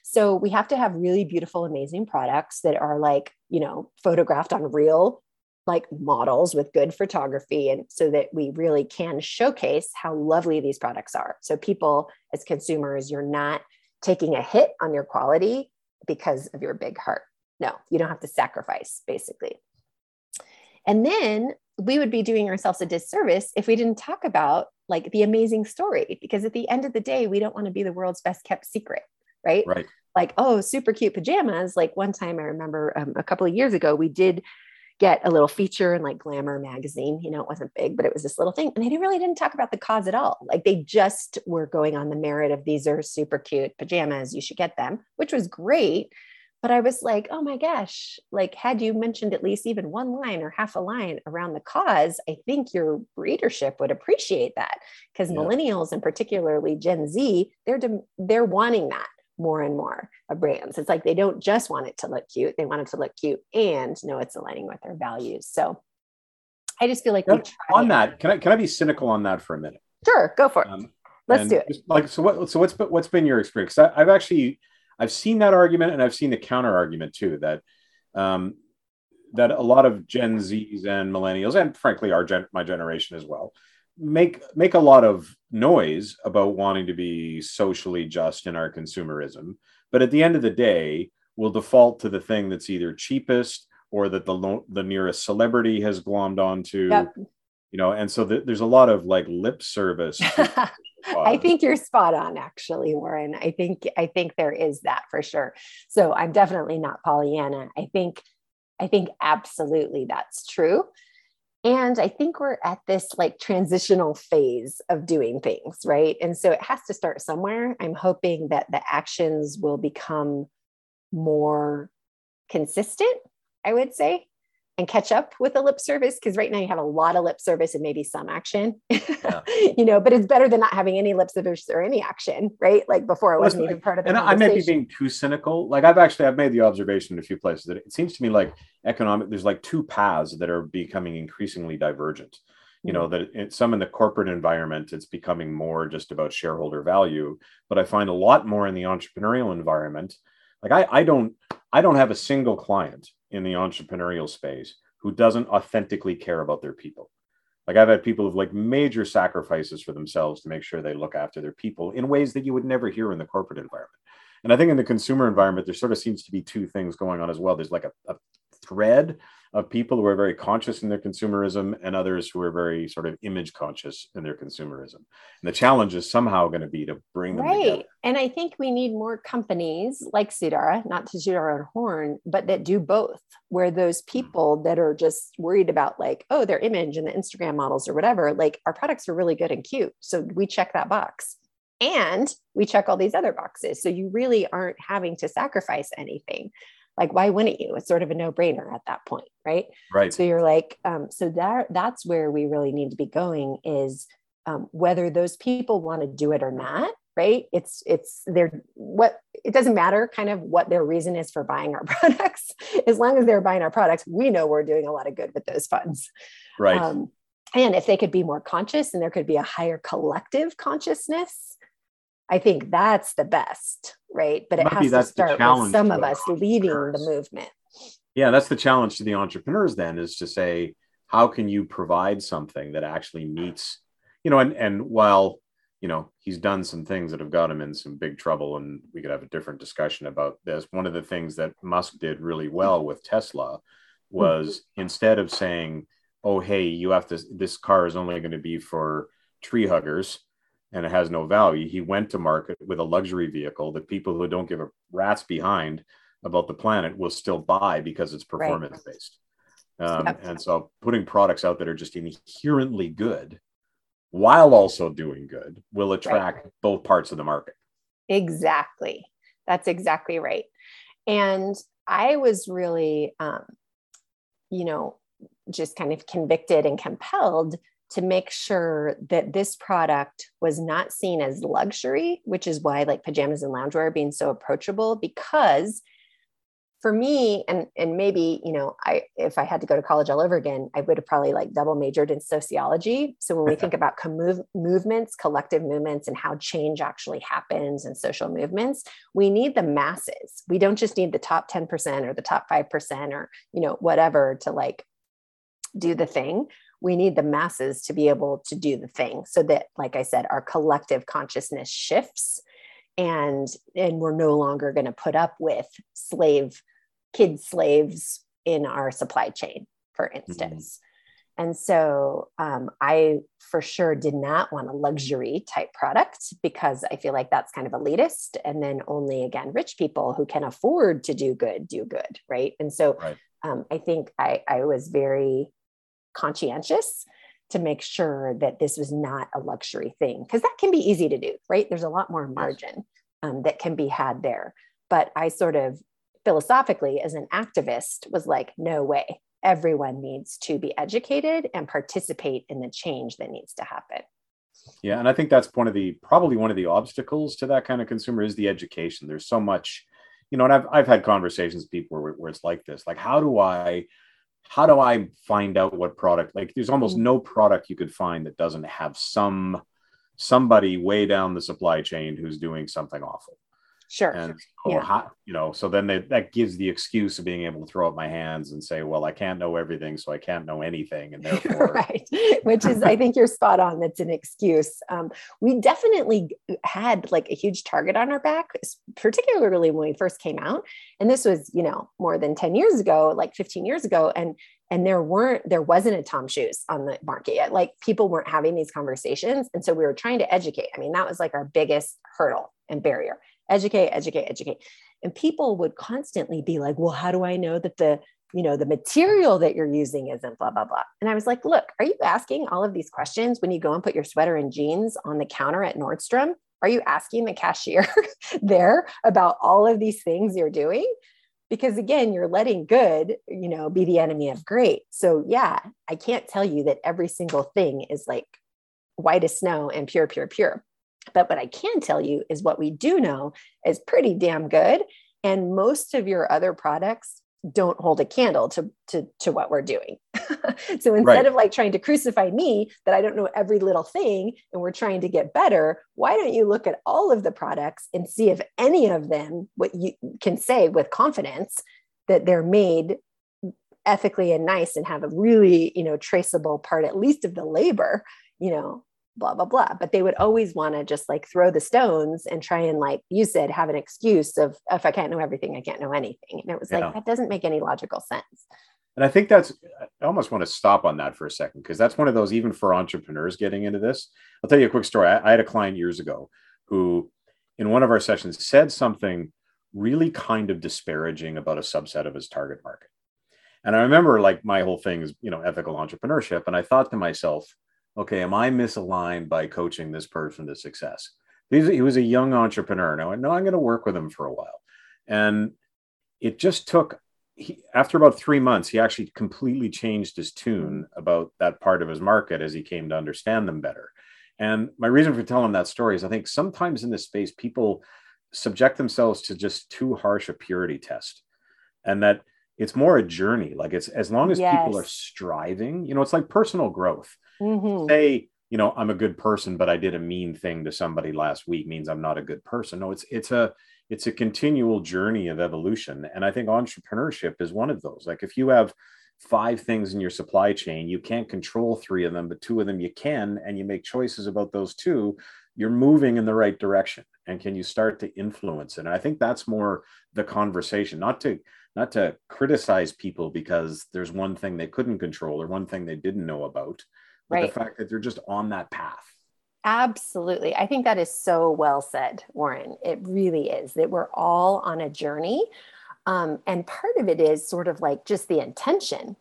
So we have to have really beautiful, amazing products that are like, you know, photographed on real like models with good photography and so that we really can showcase how lovely these products are. So people as consumers you're not taking a hit on your quality because of your big heart. No you don't have to sacrifice basically. And then we would be doing ourselves a disservice if we didn't talk about like the amazing story because at the end of the day we don't want to be the world's best kept secret right? Right. Like oh super cute pajamas. Like one time i remember um, a couple of years ago we did get a little feature in like Glamour magazine. You know, it wasn't big, but it was this little thing. And they really didn't talk about the cause at all. Like they just were going on the merit of these are super cute pajamas. You should get them, which was great. But I was like, oh my gosh, like had you mentioned at least even one line or half a line around the cause, I think your readership would appreciate that. Because yeah. millennials and particularly Gen Z, they're they're wanting that more and more of brands. It's like they don't just want it to look cute, they want it to look cute and know it's aligning with their values. So I just feel like on that, can I can I be cynical on that for a minute? Sure, go for it. Um, Let's do it. Like so what so what's what's been your experience? I, have actually I've seen that argument and I've seen the counter argument too that um, that a lot of Gen Zs and millennials and frankly our gen, my generation as well make make a lot of noise about wanting to be socially just in our consumerism but at the end of the day we'll default to the thing that's either cheapest or that the lo- the nearest celebrity has glommed onto. Yep. you know and so th- there's a lot of like lip service I think you're spot on actually Warren. I think I think there is that for sure. So I'm definitely not Pollyanna. I think I think absolutely that's true and I think we're at this like transitional phase of doing things, right? And so it has to start somewhere. I'm hoping that the actions will become more consistent, I would say, and catch up with the lip service because right now you have a lot of lip service and maybe some action. Yeah. you know but it's better than not having any lip service or any action right? Like before it wasn't even part of the and i may be being too cynical. Like i've actually i've made the observation in a few places that it seems to me like economic there's like two paths that are becoming increasingly divergent. You know mm-hmm. that it, some in the corporate environment it's becoming more just about shareholder value but i find a lot more in the entrepreneurial environment. Like i i don't i don't have a single client in the entrepreneurial space who doesn't authentically care about their people. Like I've had people who've like major sacrifices for themselves to make sure they look after their people in ways that you would never hear in the corporate environment. And I think in the consumer environment, there sort of seems to be two things going on as well. There's like a, a thread of people who are very conscious in their consumerism and others who are very sort of image conscious in their consumerism. And the challenge is somehow going to be to bring them right. Together. And I think we need more companies like Sudara, not to shoot our own horn, but that do both, where those hmm. people that are just worried about like, oh, their image and the Instagram models or whatever, like our products are really good and cute. So we check that box. And we check all these other boxes. So you really aren't having to sacrifice anything like why wouldn't you? It's sort of a no-brainer at that point right? Right. So you're like um, so that that's where we really need to be going is um, whether those people want to do it or not right? It's it's their what it doesn't matter kind of what their reason is for buying our products. As long as they're buying our products we know we're doing a lot of good with those funds. Right. Um, and if they could be more conscious and there could be a higher collective consciousness I think that's the best, right? But it has to start with some of us leading the movement. Yeah, that's the challenge to the entrepreneurs then is to say, how can you provide something that actually meets, you know, and and while you know he's done some things that have got him in some big trouble and we could have a different discussion about this one of the things that musk did really well with tesla was mm-hmm. instead of saying oh hey you have to this car is only going to be for tree huggers and it has no value. He went to market with a luxury vehicle that people who don't give a rat's behind about the planet will still buy because it's performance right. based. Um, yep. And so putting products out that are just inherently good while also doing good will attract right. both parts of the market. Exactly. That's exactly right. And I was really, um, you know, just kind of convicted and compelled to make sure that this product was not seen as luxury, which is why like pajamas and loungewear are being so approachable because for me and and maybe you know i if i had to go to college all over again i would have probably like double majored in sociology. So when we think about move, movements collective movements and how change actually happens and social movements we need the masses. We don't just need the top 10% or the top 5% or you know whatever to like do the thing we need the masses to be able to do the thing so that like i said our collective consciousness shifts and and we're no longer going to put up with slave kid slaves in our supply chain for mm-hmm. instance mm-hmm. and so um, i for sure did not want a luxury type product because i feel like that's kind of elitist and then only again rich people who can afford to do good do good right and so right. um, i think I, I was very conscientious to make sure that this was not a luxury thing because that can be easy to do right? There's a lot more margin um, that can be had there. But i sort of philosophically as an activist was like no way. Everyone needs to be educated and participate in the change that needs to happen. Yeah and i think that's one of the probably one of the obstacles to that kind of consumer is the education. There's so much you know and i've, I've had conversations with people where, where it's like this like how do i how do I find out what product? Like, there's almost mm. no product you could find that doesn't have some somebody way down the supply chain who's doing something awful. Sure. And or yeah. you know, so then they, that gives the excuse of being able to throw up my hands and say, well, I can't know everything, so I can't know anything. And therefore, right. Which is, I think you're spot on. That's an excuse. Um, we definitely had like a huge target on our back, particularly when we first came out. And this was, you know, more than 10 years ago, like 15 years ago. And and there weren't there wasn't a tom shoes on the market yet like people weren't having these conversations and so we were trying to educate i mean that was like our biggest hurdle and barrier educate, educate, educate. And people would constantly be like, well, how do I know that the, you know, the material that you're using isn't blah, blah, blah. And I was like, look, are you asking all of these questions when you go and put your sweater and jeans on the counter at Nordstrom? Are you asking the cashier there about all of these things you're doing? Because again, you're letting good, you know, be the enemy of great. So yeah, I can't tell you that every single thing is like white as snow and pure, pure, pure. But what I can tell you is what we do know is pretty damn good. And most of your other products don't hold a candle to, to, to what we're doing. so instead right. of like trying to crucify me that I don't know every little thing and we're trying to get better, why don't you look at all of the products and see if any of them, what you can say with confidence that they're made ethically and nice and have a really, you know, traceable part, at least of the labor, you know, blah blah blah. But they would always want to just like throw the stones and try and like you said have an excuse of if i can't know everything i can't know anything. And it was yeah. like that doesn't make any logical sense. And i think that's i almost want to stop on that for a second because that's one of those even for entrepreneurs getting into this. I'll tell you a quick story. I, I had a client years ago who in one of our sessions said something really kind of disparaging about a subset of his target market. And i remember like my whole thing is you know ethical entrepreneurship and i thought to myself okay, am I misaligned by coaching this person to success? He was a young entrepreneur. Now I know I'm going to work with him for a while. And it just took, he, after about three months, he actually completely changed his tune about that part of his market as he came to understand them better. And my reason for telling that story is I think sometimes in this space, people subject themselves to just too harsh a purity test. And that it's more a journey. Like it's as long as yes. people are striving, you know, it's like personal growth mm-hmm. say you know i'm a good person but i did a mean thing to somebody last week means i'm not a good person. No it's it's a it's a continual journey of evolution. And i think entrepreneurship is one of those. Like if you have five things in your supply chain you can't control three of them but two of them you can and you make choices about those two you're moving in the right direction. And can you start to influence it? And i think that's more the conversation not to not to criticize people because there's one thing they couldn't control or one thing they didn't know about right. the fact that they're just on that path. Absolutely. I think that is so well said, Warren. It really is that we're all on a journey. Um, and part of it is sort of like just the intention.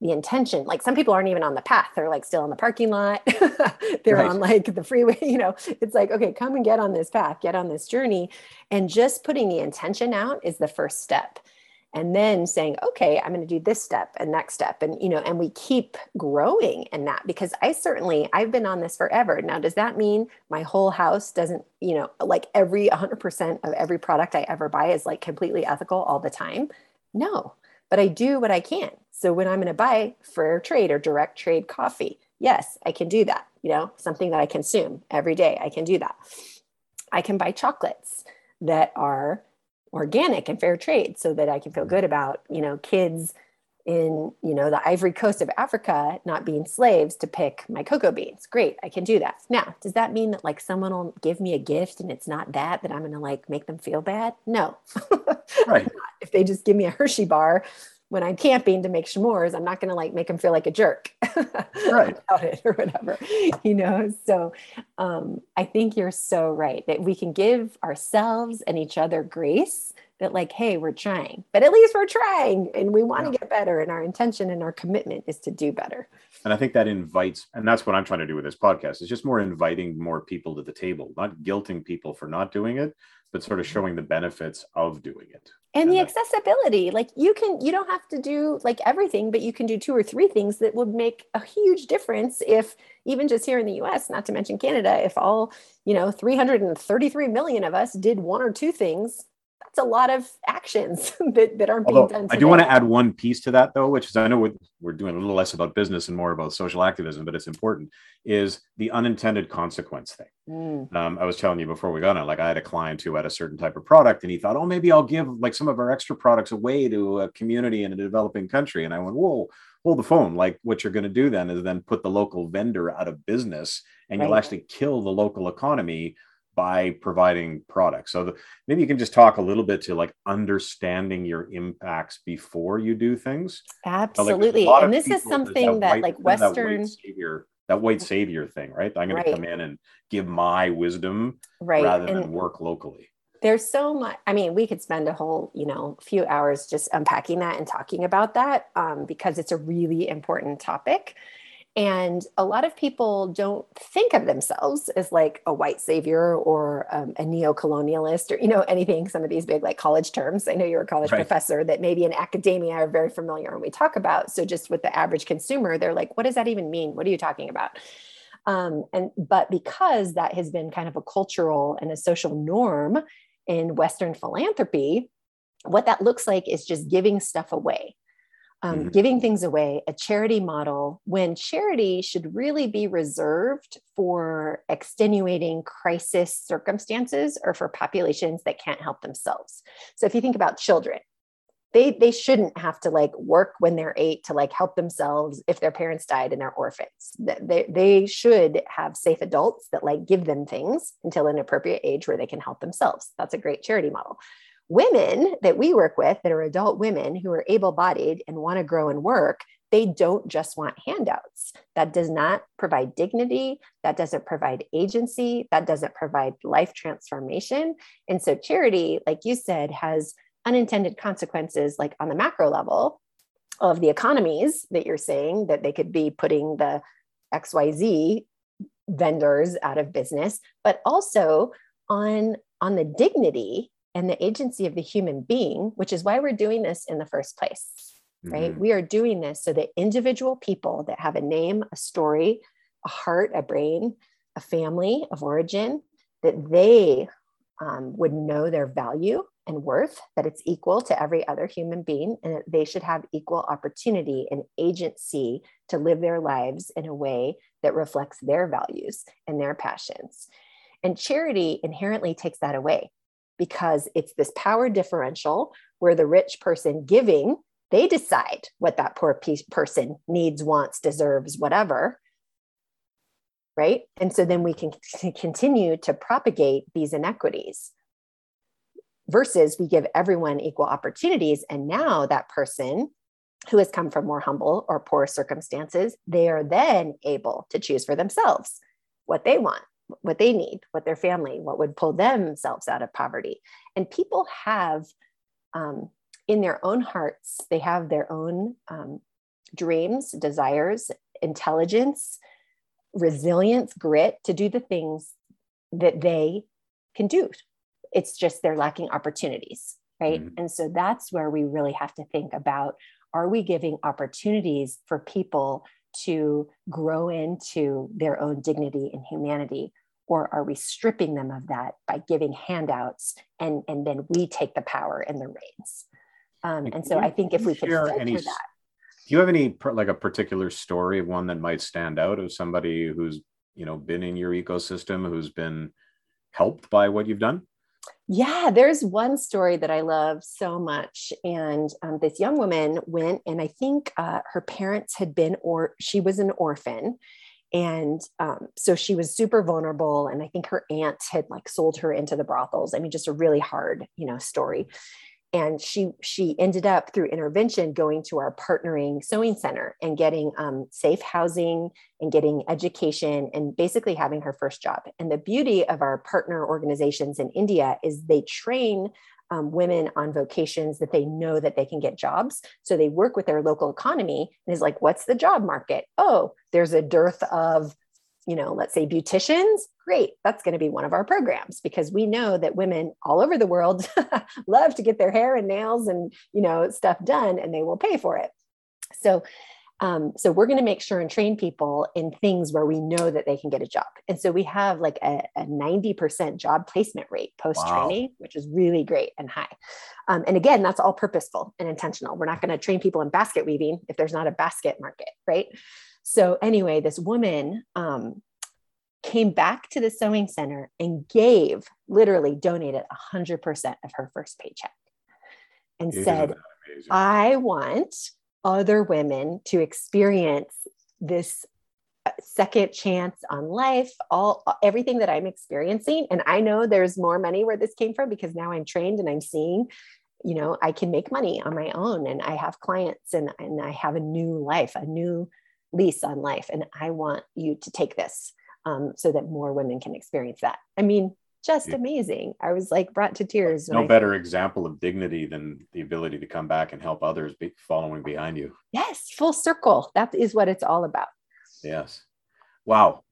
The intention, like some people aren't even on the path, they're like still in the parking lot, they're right. on like the freeway. You know, it's like, okay, come and get on this path, get on this journey. And just putting the intention out is the first step and then saying okay i'm going to do this step and next step and you know and we keep growing in that because i certainly i've been on this forever now does that mean my whole house doesn't you know like every 100% of every product i ever buy is like completely ethical all the time No, but I do what I can. So when I'm going to buy fair trade or direct trade coffee, yes, I can do that. You know, something that I consume every day, I can do that. I can buy chocolates that are organic and fair trade so that I can feel mm-hmm. good about, you know, kids in, you know, the ivory coast of Africa not being slaves to pick my cocoa beans. Great, I can do that. Now, does that mean that like someone will give me a gift and it's not that that I'm going to like make them feel bad? No. Right. if they just give me a Hershey bar when I'm camping to make s'mores, I'm not going to like make them feel like a jerk right. about it or whatever, you know? So um, I think you're so right that we can give ourselves and each other grace that like, hey, we're trying, but at least we're trying and we want to yeah. get better. And our intention and our commitment is to do better. And I think that invites, and that's what I'm trying to do with this podcast. It's just more inviting more people to the table, not guilting people for not doing it, but sort of mm-hmm. showing the benefits of doing it and, and the accessibility like you can you don't have to do like everything but you can do two or three things that would make a huge difference if even just here in the US not to mention Canada if all you know 333 million of us did one or two things that's a lot of actions that, that aren't Although, being done. Today. I do want to add one piece to that, though, which is I know we're, we're doing a little less about business and more about social activism, but it's important. Is the unintended consequence thing? Mm. Um, I was telling you before we got on, like I had a client who had a certain type of product, and he thought, oh, maybe I'll give like some of our extra products away to a community in a developing country. And I went, whoa, hold the phone. Like what you're going to do then is then put the local vendor out of business, and right. you'll actually kill the local economy by providing products. So the, maybe you can just talk a little bit to like understanding your impacts before you do things. Absolutely. Like and this is something that, that white, like Western that white savior, that white savior thing, right? I'm going right. to come in and give my wisdom right. rather and than work locally. There's so much. I mean, we could spend a whole, you know, few hours just unpacking that and talking about that um, because it's a really important topic. And a lot of people don't think of themselves as like a white savior or um, a neo-colonialist or, you know, anything, some of these big like college terms. I know you're a college right. professor that maybe in academia are very familiar and we talk about. So just with the average consumer, they're like, what does that even mean? What are you talking about? Um, and but because that has been kind of a cultural and a social norm in Western philanthropy, what that looks like is just giving stuff away um, mm-hmm. giving things away, a charity model, when charity should really be reserved for extenuating crisis circumstances or for populations that can't help themselves. So if you think about children, they, they shouldn't have to like work when they're eight to like help themselves if their parents died and they're orphans. They, they should have safe adults that like give them things until an appropriate age where they can help themselves. That's a great charity model women that we work with that are adult women who are able bodied and want to grow and work, they don't just want handouts. That does not provide dignity. That doesn't provide agency. That doesn't provide life transformation. And so, charity, like you said, has unintended consequences, like on the macro level of the economies that you're saying that they could be putting the XYZ vendors out of business, but also on, on the dignity and the agency of the human being, which is why we're doing this in the first place, right? Mm-hmm. We are doing this so that individual people that have a name, a story, a heart, a brain, a family of origin, that they um, would know their value and worth, that it's equal to every other human being, and that they should have equal opportunity and agency to live their lives in a way that reflects their values and their passions. And charity inherently takes that away because it's this power differential where the rich person giving they decide what that poor person needs wants deserves whatever right? And so then we can continue to propagate these inequities versus we give everyone equal opportunities. And now that person who has come from more humble or poor circumstances they are then able to choose for themselves what they want what they need, what their family, what would pull themselves out of poverty. And people have um, in their own hearts, they have their own um, dreams, desires, intelligence, resilience, grit to do the things that they can do. It's just they're lacking opportunities, right? Mm-hmm. And so that's where we really have to think about are we giving opportunities for people to grow into their own dignity and humanity or are we stripping them of that by giving handouts and and then we take the power and the reins Um, and so I think if we could filter any, that. Do you have any like a particular story of one that might stand out of somebody who's you know been in your ecosystem who's been helped by what you've done? Yeah, there's one story that I love so much. And um, this young woman went, and I think uh, her parents had been, or she was an orphan. And um, so she was super vulnerable. And I think her aunt had like sold her into the brothels. I mean, just a really hard, you know, story and she she ended up through intervention going to our partnering sewing center and getting um, safe housing and getting education and basically having her first job. And the beauty of our partner organizations in india is they train um, women on vocations that they know that they can get jobs. So they work with their local economy and is like what's the job market? Oh there's a dearth of you know, let's say beauticians, great. That's going to be one of our programs because we know that women all over the world love to get their hair and nails and, you know, stuff done and they will pay for it. So, um, so we're going to make sure and train people in things where we know that they can get a job. And so we have like a, a 90% job placement rate post training, wow. which is really great and high. Um, and again, that's all purposeful and intentional. We're not going to train people in basket weaving if there's not a basket market, right? So, anyway, this woman um, came back to the sewing center and gave, literally donated 100% of her first paycheck and Isn't said, I want other women to experience this uh, second chance on life all everything that i'm experiencing. And i know there's more money where this came from because now i'm trained and i'm seeing you know i can make money on my own and i have clients and, and i have a new life a new lease on life. And I want you to take this um, so that more women can experience that. I mean, just yeah. amazing. I was like brought to tears. No better example of dignity than the ability to come back and help others be following behind you. Yes, full circle. That is what it's all about. Yes. Wow.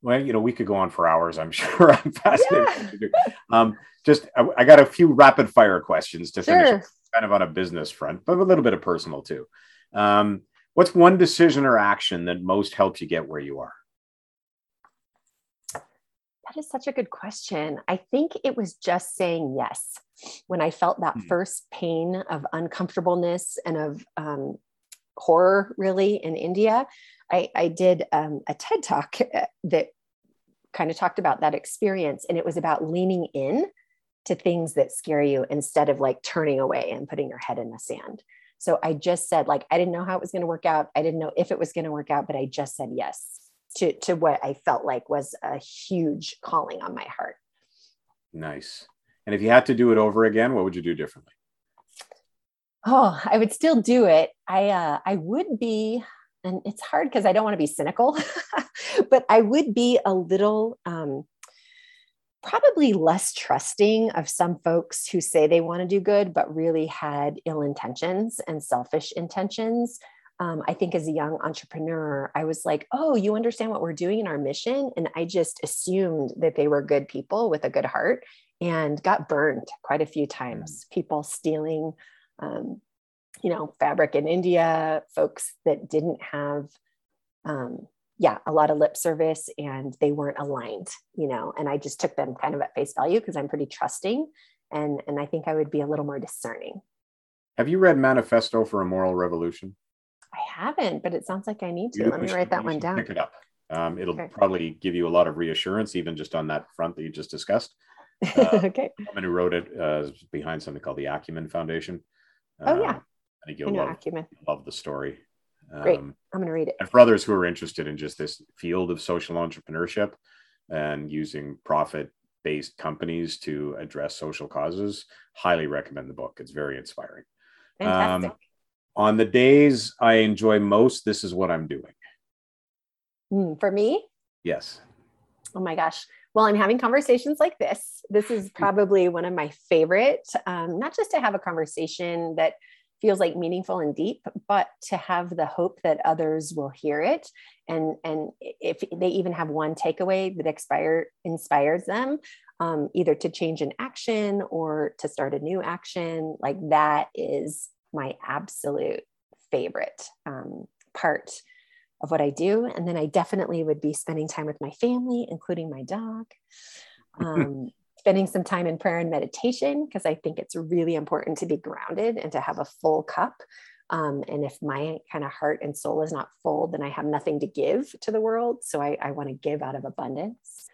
Well, you know, we could go on for hours. I'm sure. I'm fascinated. Yeah. um, just, I, I, got a few rapid fire questions to finish, kind of on a business front, but a little bit of personal too. Um, What's one decision or action that most helped you get where you are? That is such a good question. I think it was just saying yes. When I felt that mm-hmm. first pain of uncomfortableness and of um, horror, really, in India, I, I did um, a TED talk uh, that kind of talked about that experience. And it was about leaning in to things that scare you instead of like turning away and putting your head in the sand. So I just said, like, I didn't know how it was going to work out. I didn't know if it was going to work out, but I just said yes to, to what I felt like was a huge calling on my heart. Nice. And if you had to do it over again, what would you do differently? Oh, I would still do it. I uh, I would be, and it's hard because I don't want to be cynical, but I would be a little um, probably less trusting of some folks who say they want to do good, but really had ill intentions and selfish intentions. Um, I think as a young entrepreneur, I was like, oh, you understand what we're doing in our mission? And I just assumed that they were good people with a good heart and got burned quite a few times. Mm. People stealing, um, you know, fabric in India, folks that didn't have um, yeah, a lot of lip service and they weren't aligned, you know, and I just took them kind of at face value because I'm pretty trusting and and I think I would be a little more discerning. Have you read Manifesto for a Moral Revolution? I haven't, but it sounds like I need to. Let me write that one down. Pick it up. Um, it'll okay. probably give you a lot of reassurance, even just on that front that you just discussed. Uh, okay. The woman who wrote it uh, behind something called the Acumen Foundation. oh yeah. Um, I think you'll I love, love the story. Great. Um, I'm going to read it. And for others who are interested in just this field of social entrepreneurship and using profit based companies to address social causes, highly recommend the book. It's very inspiring. Fantastic. Um, on the days I enjoy most, this is what I'm doing. Mm, for me? Yes. Oh my gosh. Well, I'm having conversations like this. This is probably one of my favorite, um, not just to have a conversation that feels like meaningful and deep but to have the hope that others will hear it and and if they even have one takeaway that expire inspires them um, either to change an action or to start a new action like that is my absolute favorite um, part of what I do. And then I definitely would be spending time with my family, including my dog. Um, spending some time in prayer and meditation because I think it's really important to be grounded and to have a full cup. Um, and if my kind of heart and soul is not full, then I have nothing to give to the world. So I, I want to give out of abundance.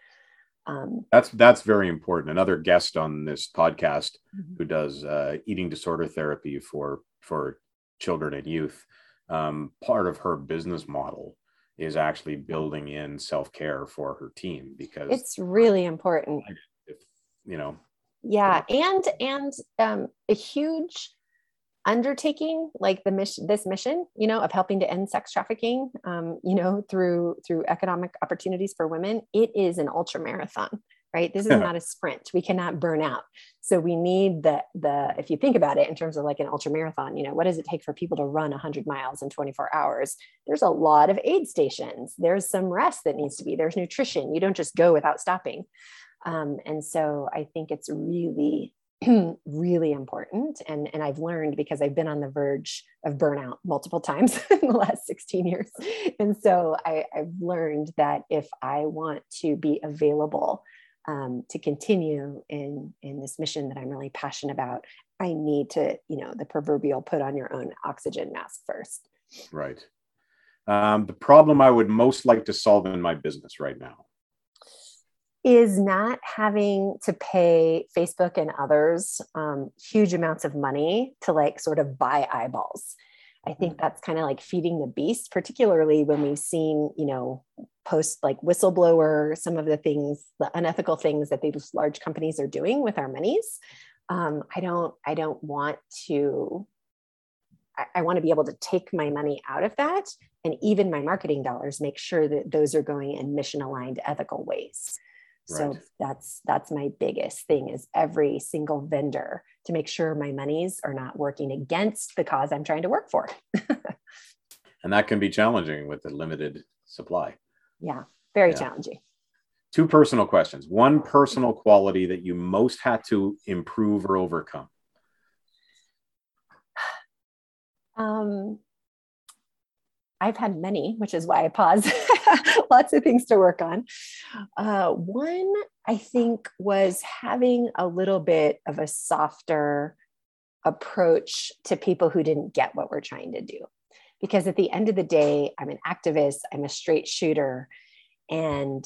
Um, that's that's very important. Another guest on this podcast mm-hmm. who does uh, eating disorder therapy for for children and youth. Um, part of her business model is actually building in self care for her team because it's really important. You know. Yeah, and and um, a huge undertaking like the mission this mission you know of helping to end sex trafficking um, you know through through economic opportunities for women it is an ultra marathon right? This is not a sprint. We cannot burn out. So we need the the if you think about it in terms of like an ultra marathon you know what does it take for people to run 100 miles in 24 hours? There's a lot of aid stations. There's some rest that needs to be. There's nutrition. You don't just go without stopping um, and so i think it's really really important. And and I've learned because I've been on the verge of burnout multiple times in the last 16 years. And so I, I've learned that if I want to be available um, to continue in in this mission that I'm really passionate about I need to you know the proverbial put on your own oxygen mask first. Right. Um, the problem I would most like to solve in my business right now is not having to pay Facebook and others um, huge amounts of money to like sort of buy eyeballs. I think mm. that's kind of like feeding the beast, particularly when we've seen, you know, post like whistleblower, some of the things, the unethical things that these large companies are doing with our monies. Um, I don't, I don't want to, I, I want to be able to take my money out of that and even my marketing dollars, make sure that those are going in mission aligned ethical ways. So that's that's my biggest thing is every single vendor to make sure my monies are not working against the cause I'm trying to work for. and that can be challenging with the limited supply. Yeah, very yeah. challenging. Two personal questions. One personal quality that you most had to improve or overcome. Um, I've had many, which is why I pause. Lots of things to work on. Uh, one, I think, was having a little bit of a softer approach to people who didn't get what we're trying to do. Because at the end of the day, I'm an activist, I'm a straight shooter, and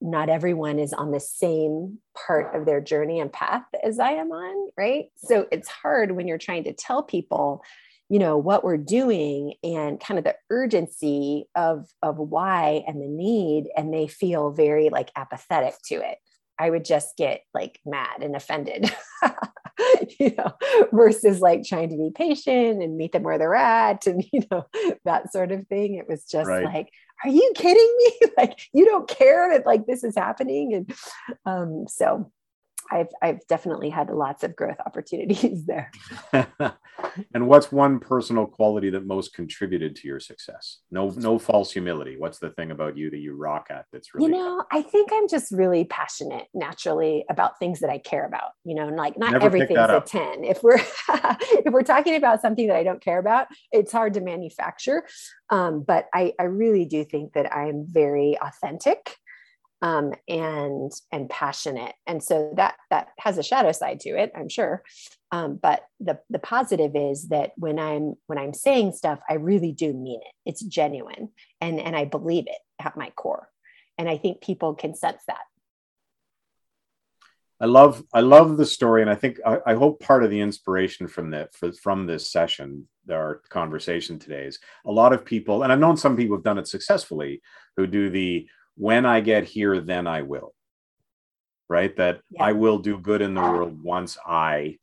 not everyone is on the same part of their journey and path as I am on, right? So it's hard when you're trying to tell people you know what we're doing and kind of the urgency of of why and the need and they feel very like apathetic to it. I would just get like mad and offended you know versus like trying to be patient and meet them where they're at and you know that sort of thing. It was just right. like are you kidding me? Like you don't care that like this is happening. And um so I've I've definitely had lots of growth opportunities there. and what's one personal quality that most contributed to your success? No no false humility. What's the thing about you that you rock at that's really You know, I think I'm just really passionate naturally about things that I care about, you know, and like not Never everything's a 10. If we're if we're talking about something that I don't care about, it's hard to manufacture. Um, but I, I really do think that I'm very authentic um, and and passionate. And so that that has a shadow side to it i'm sure. Um, but the the positive is that when i'm when i'm saying stuff i really do mean it. It's genuine and and i believe it at my core. And i think people can sense that. I love I love the story, and I think I, I hope part of the inspiration from that for, from this session, our conversation today, is a lot of people, and I've known some people have done it successfully, who do the when I get here, then I will. Right? That yeah. I will do good in the world once I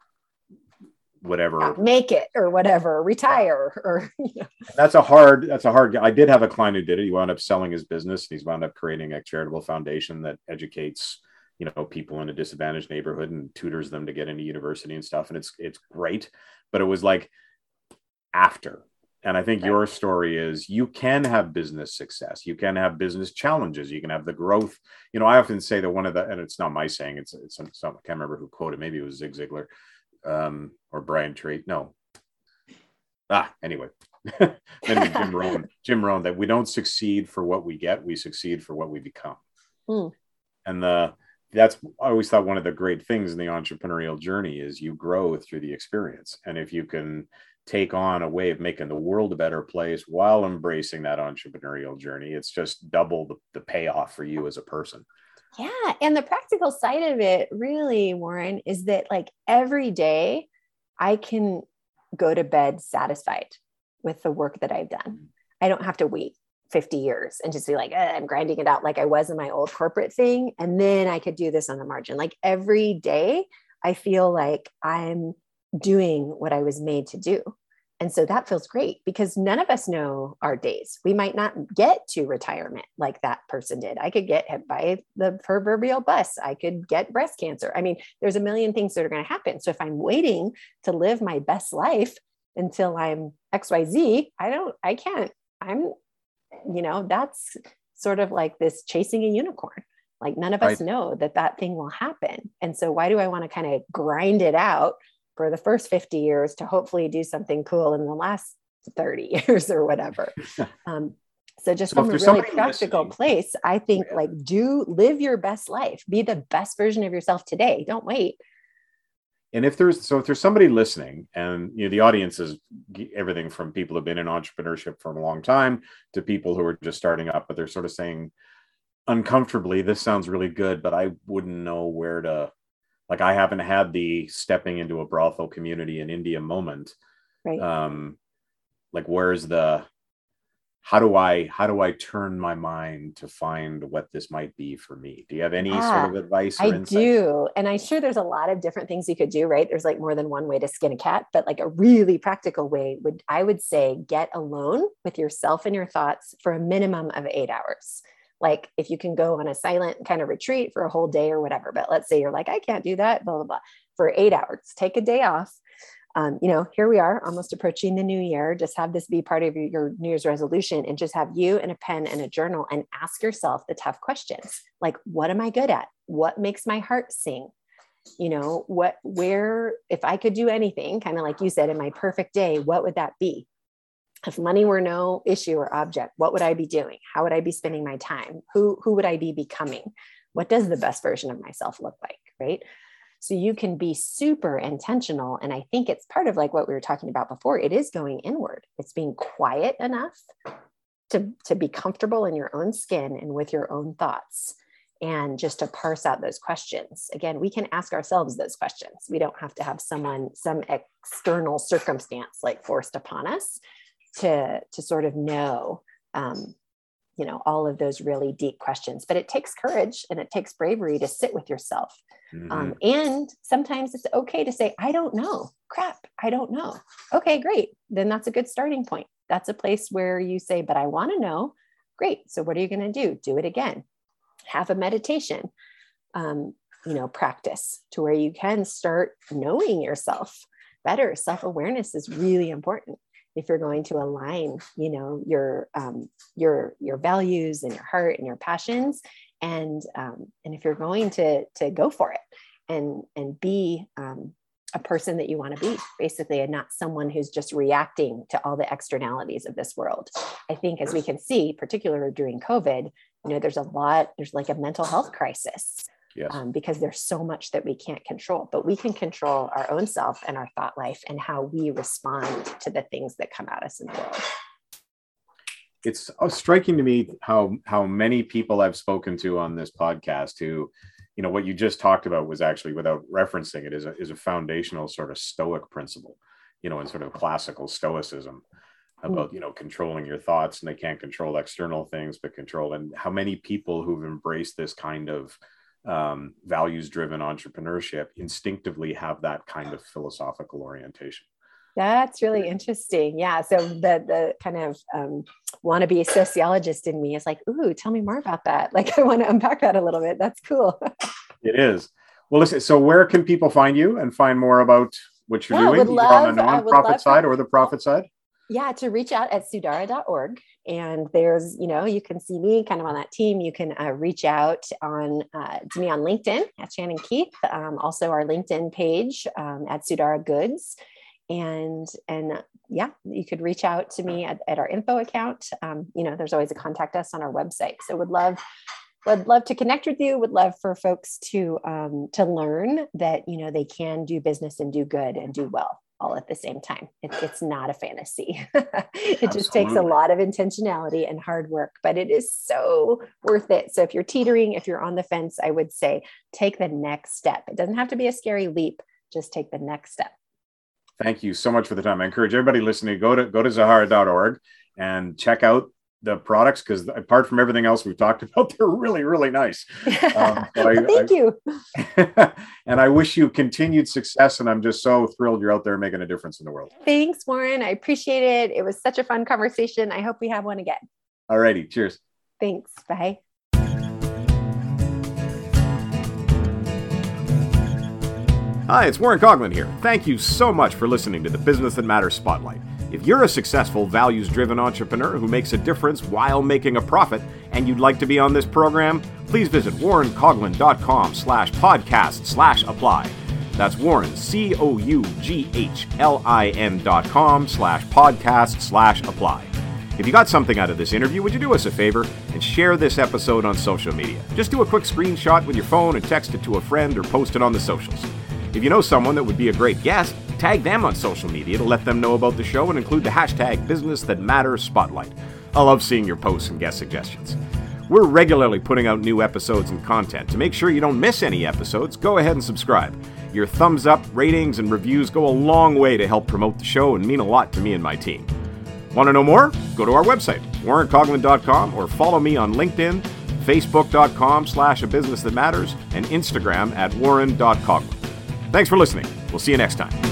whatever make it or whatever retire or you know. that's a hard that's a hard i did have a client who did it he wound up selling his business and he's wound up creating a charitable foundation that educates you know people in a disadvantaged neighborhood and tutors them to get into university and stuff and it's it's great but it was like after and I think right. your story is you can have business success. You can have business challenges. You can have the growth. You know, I often say that one of the, and it's not my saying, it's, it's, it's not, I can't remember who quoted, maybe it was Zig Ziglar um, or Brian Tracy. No. Ah, anyway, Jim Rohn, Jim Rohn, that we don't succeed for what we get, we succeed for what we become. Mm. And the, that's I always thought one of the great things in the entrepreneurial journey is you grow through the experience. And if you can take on a way of making the world a better place while embracing that entrepreneurial journey, it's just double the, the payoff for you as a person. Yeah. And the practical side of it, really, Warren, is that like every day I can go to bed satisfied with the work that I've done. Mm. I don't have to wait 50 years and just be like, I'm grinding it out like I was in my old corporate thing. And then I could do this on the margin. Like every day, I feel like I'm doing what I was made to do. And so that feels great because none of us know our days. We might not get to retirement like that person did. I could get hit by the proverbial bus. I could get breast cancer. I mean, there's a million things that are going to happen. So if I'm waiting to live my best life until I'm XYZ, I don't, I can't, I'm, you know, that's sort of like this chasing a unicorn. Like none of us right. know that that thing will happen. And so why do I want to kind of grind it out for the first 50 years to hopefully do something cool in the last 30 years or whatever. Um, so just so from a really practical place, I think yeah. like do live your best life, be the best version of yourself today. Don't wait. And if there's so if there's somebody listening, and you know the audience is everything from people who've been in entrepreneurship for a long time to people who are just starting up, but they're sort of saying uncomfortably, this sounds really good, but I wouldn't know where to like I haven't had the stepping into a brothel community in India moment. Right. Um, like where's the how do I how do I turn my mind to find what this might be for me? Do you have any yeah, sort of advice? I do, and I'm sure there's a lot of different things you could do. Right? There's like more than one way to skin a cat, but like a really practical way would I would say get alone with yourself and your thoughts for a minimum of eight hours like if you can go on a silent kind of retreat for a whole day or whatever but let's say you're like i can't do that blah blah blah for eight hours take a day off. Um, you know here we are almost approaching the new year. Just have this be part of your, your new year's resolution and just have you and a pen and a journal and ask yourself the tough questions like what am i good at? What makes my heart sing? You know what where if i could do anything kind of like you said in my perfect day what would that be if money were no issue or object what would i be doing? How would i be spending my time? Who who would i be becoming? What does the best version of myself look like right? So you can be super intentional and i think it's part of like what we were talking about before. It is going inward. It's being quiet enough to to be comfortable in your own skin and with your own thoughts and just to parse out those questions. Again we can ask ourselves those questions. We don't have to have someone some external circumstance like forced upon us to to sort of know um, you know all of those really deep questions but it takes courage and it takes bravery to sit with yourself. Mm-hmm. um, and sometimes it's okay to say i don't know. Crap i don't know. Okay great. Then that's a good starting point. That's a place where you say but i want to know great. So what are you going to do? Do it again. Have a meditation. Um, you know practice to where you can start knowing yourself better. Self-awareness is really important if you're going to align you know your um, your your values and your heart and your passions and um, and if you're going to to go for it and and be um, a person that you want to be basically and not someone who's just reacting to all the externalities of this world. I think as we can see particularly during covid you know there's a lot there's like a mental health crisis yes. um, because there's so much that we can't control but we can control our own self and our thought life and how we respond to the things that come at us in the world it's uh, striking to me how how many people i've spoken to on this podcast who you know what you just talked about was actually without referencing it is a, is a foundational sort of stoic principle you know in sort of classical stoicism hmm. about you know controlling your thoughts and they can't control external things but control and how many people who've embraced this kind of um, values driven entrepreneurship instinctively have that kind of philosophical orientation. That's really interesting. Yeah. So the the kind of um, want to be a sociologist in me is like, ooh, tell me more about that. Like, I want to unpack that a little bit. That's cool. it is. Well, listen. So, where can people find you and find more about what you're yeah, doing, love, on the nonprofit side or the profit side? yeah, to reach out at sudara.org. And there's, you know, you can see me kind of on that team. You can uh, reach out on uh, to me on LinkedIn at Shannon Keith. Um, also, our LinkedIn page um, at Sudara Goods. And and yeah, you could reach out to me at, at our info account. Um, you know, there's always a contact us on our website. So would love would love to connect with you. Would love for folks to um, to learn that you know they can do business and do good and do well all at the same time. It, it's not a fantasy. it Absolutely. just takes a lot of intentionality and hard work, but it is so worth it. So if you're teetering, if you're on the fence, I would say take the next step. It doesn't have to be a scary leap. Just take the next step. Thank you so much for the time. I encourage everybody listening to go to go to sudara.org and check out the products because apart from everything else we've talked about, they're really, really nice. Um, I, Thank I, you. and I wish you continued success. And I'm just so thrilled you're out there making a difference in the world. Thanks, Warren. I appreciate it. It was such a fun conversation. I hope we have one again. All righty. Cheers. Thanks. Bye. Hi, it's Warren Coughlin here. Thank you so much for listening to the Business That Matters Spotlight. If you're a successful, values driven entrepreneur who makes a difference while making a profit and you'd like to be on this program, please visit warrencoughlin.com slash podcast slash apply. That's Warren, C O U G H L I N dot com slash podcast slash apply. If you got something out of this interview, would you do us a favor and share this episode on social media? Just do a quick screenshot with your phone and text it to a friend or post it on the socials. If you know someone that would be a great guest, tag them on social media to let them know about the show and include the hashtag Business That Matters Spotlight. I love seeing your posts and guest suggestions. We're regularly putting out new episodes and content. To make sure you don't miss any episodes, go ahead and subscribe. Your thumbs up, ratings, and reviews go a long way to help promote the show and mean a lot to me and my team. Want to know more? Go to our website, warrencoughlin.com, or follow me on LinkedIn, facebook.com slash a business that matters, and Instagram at warren.coughlin. Thanks for listening. We'll see you next time.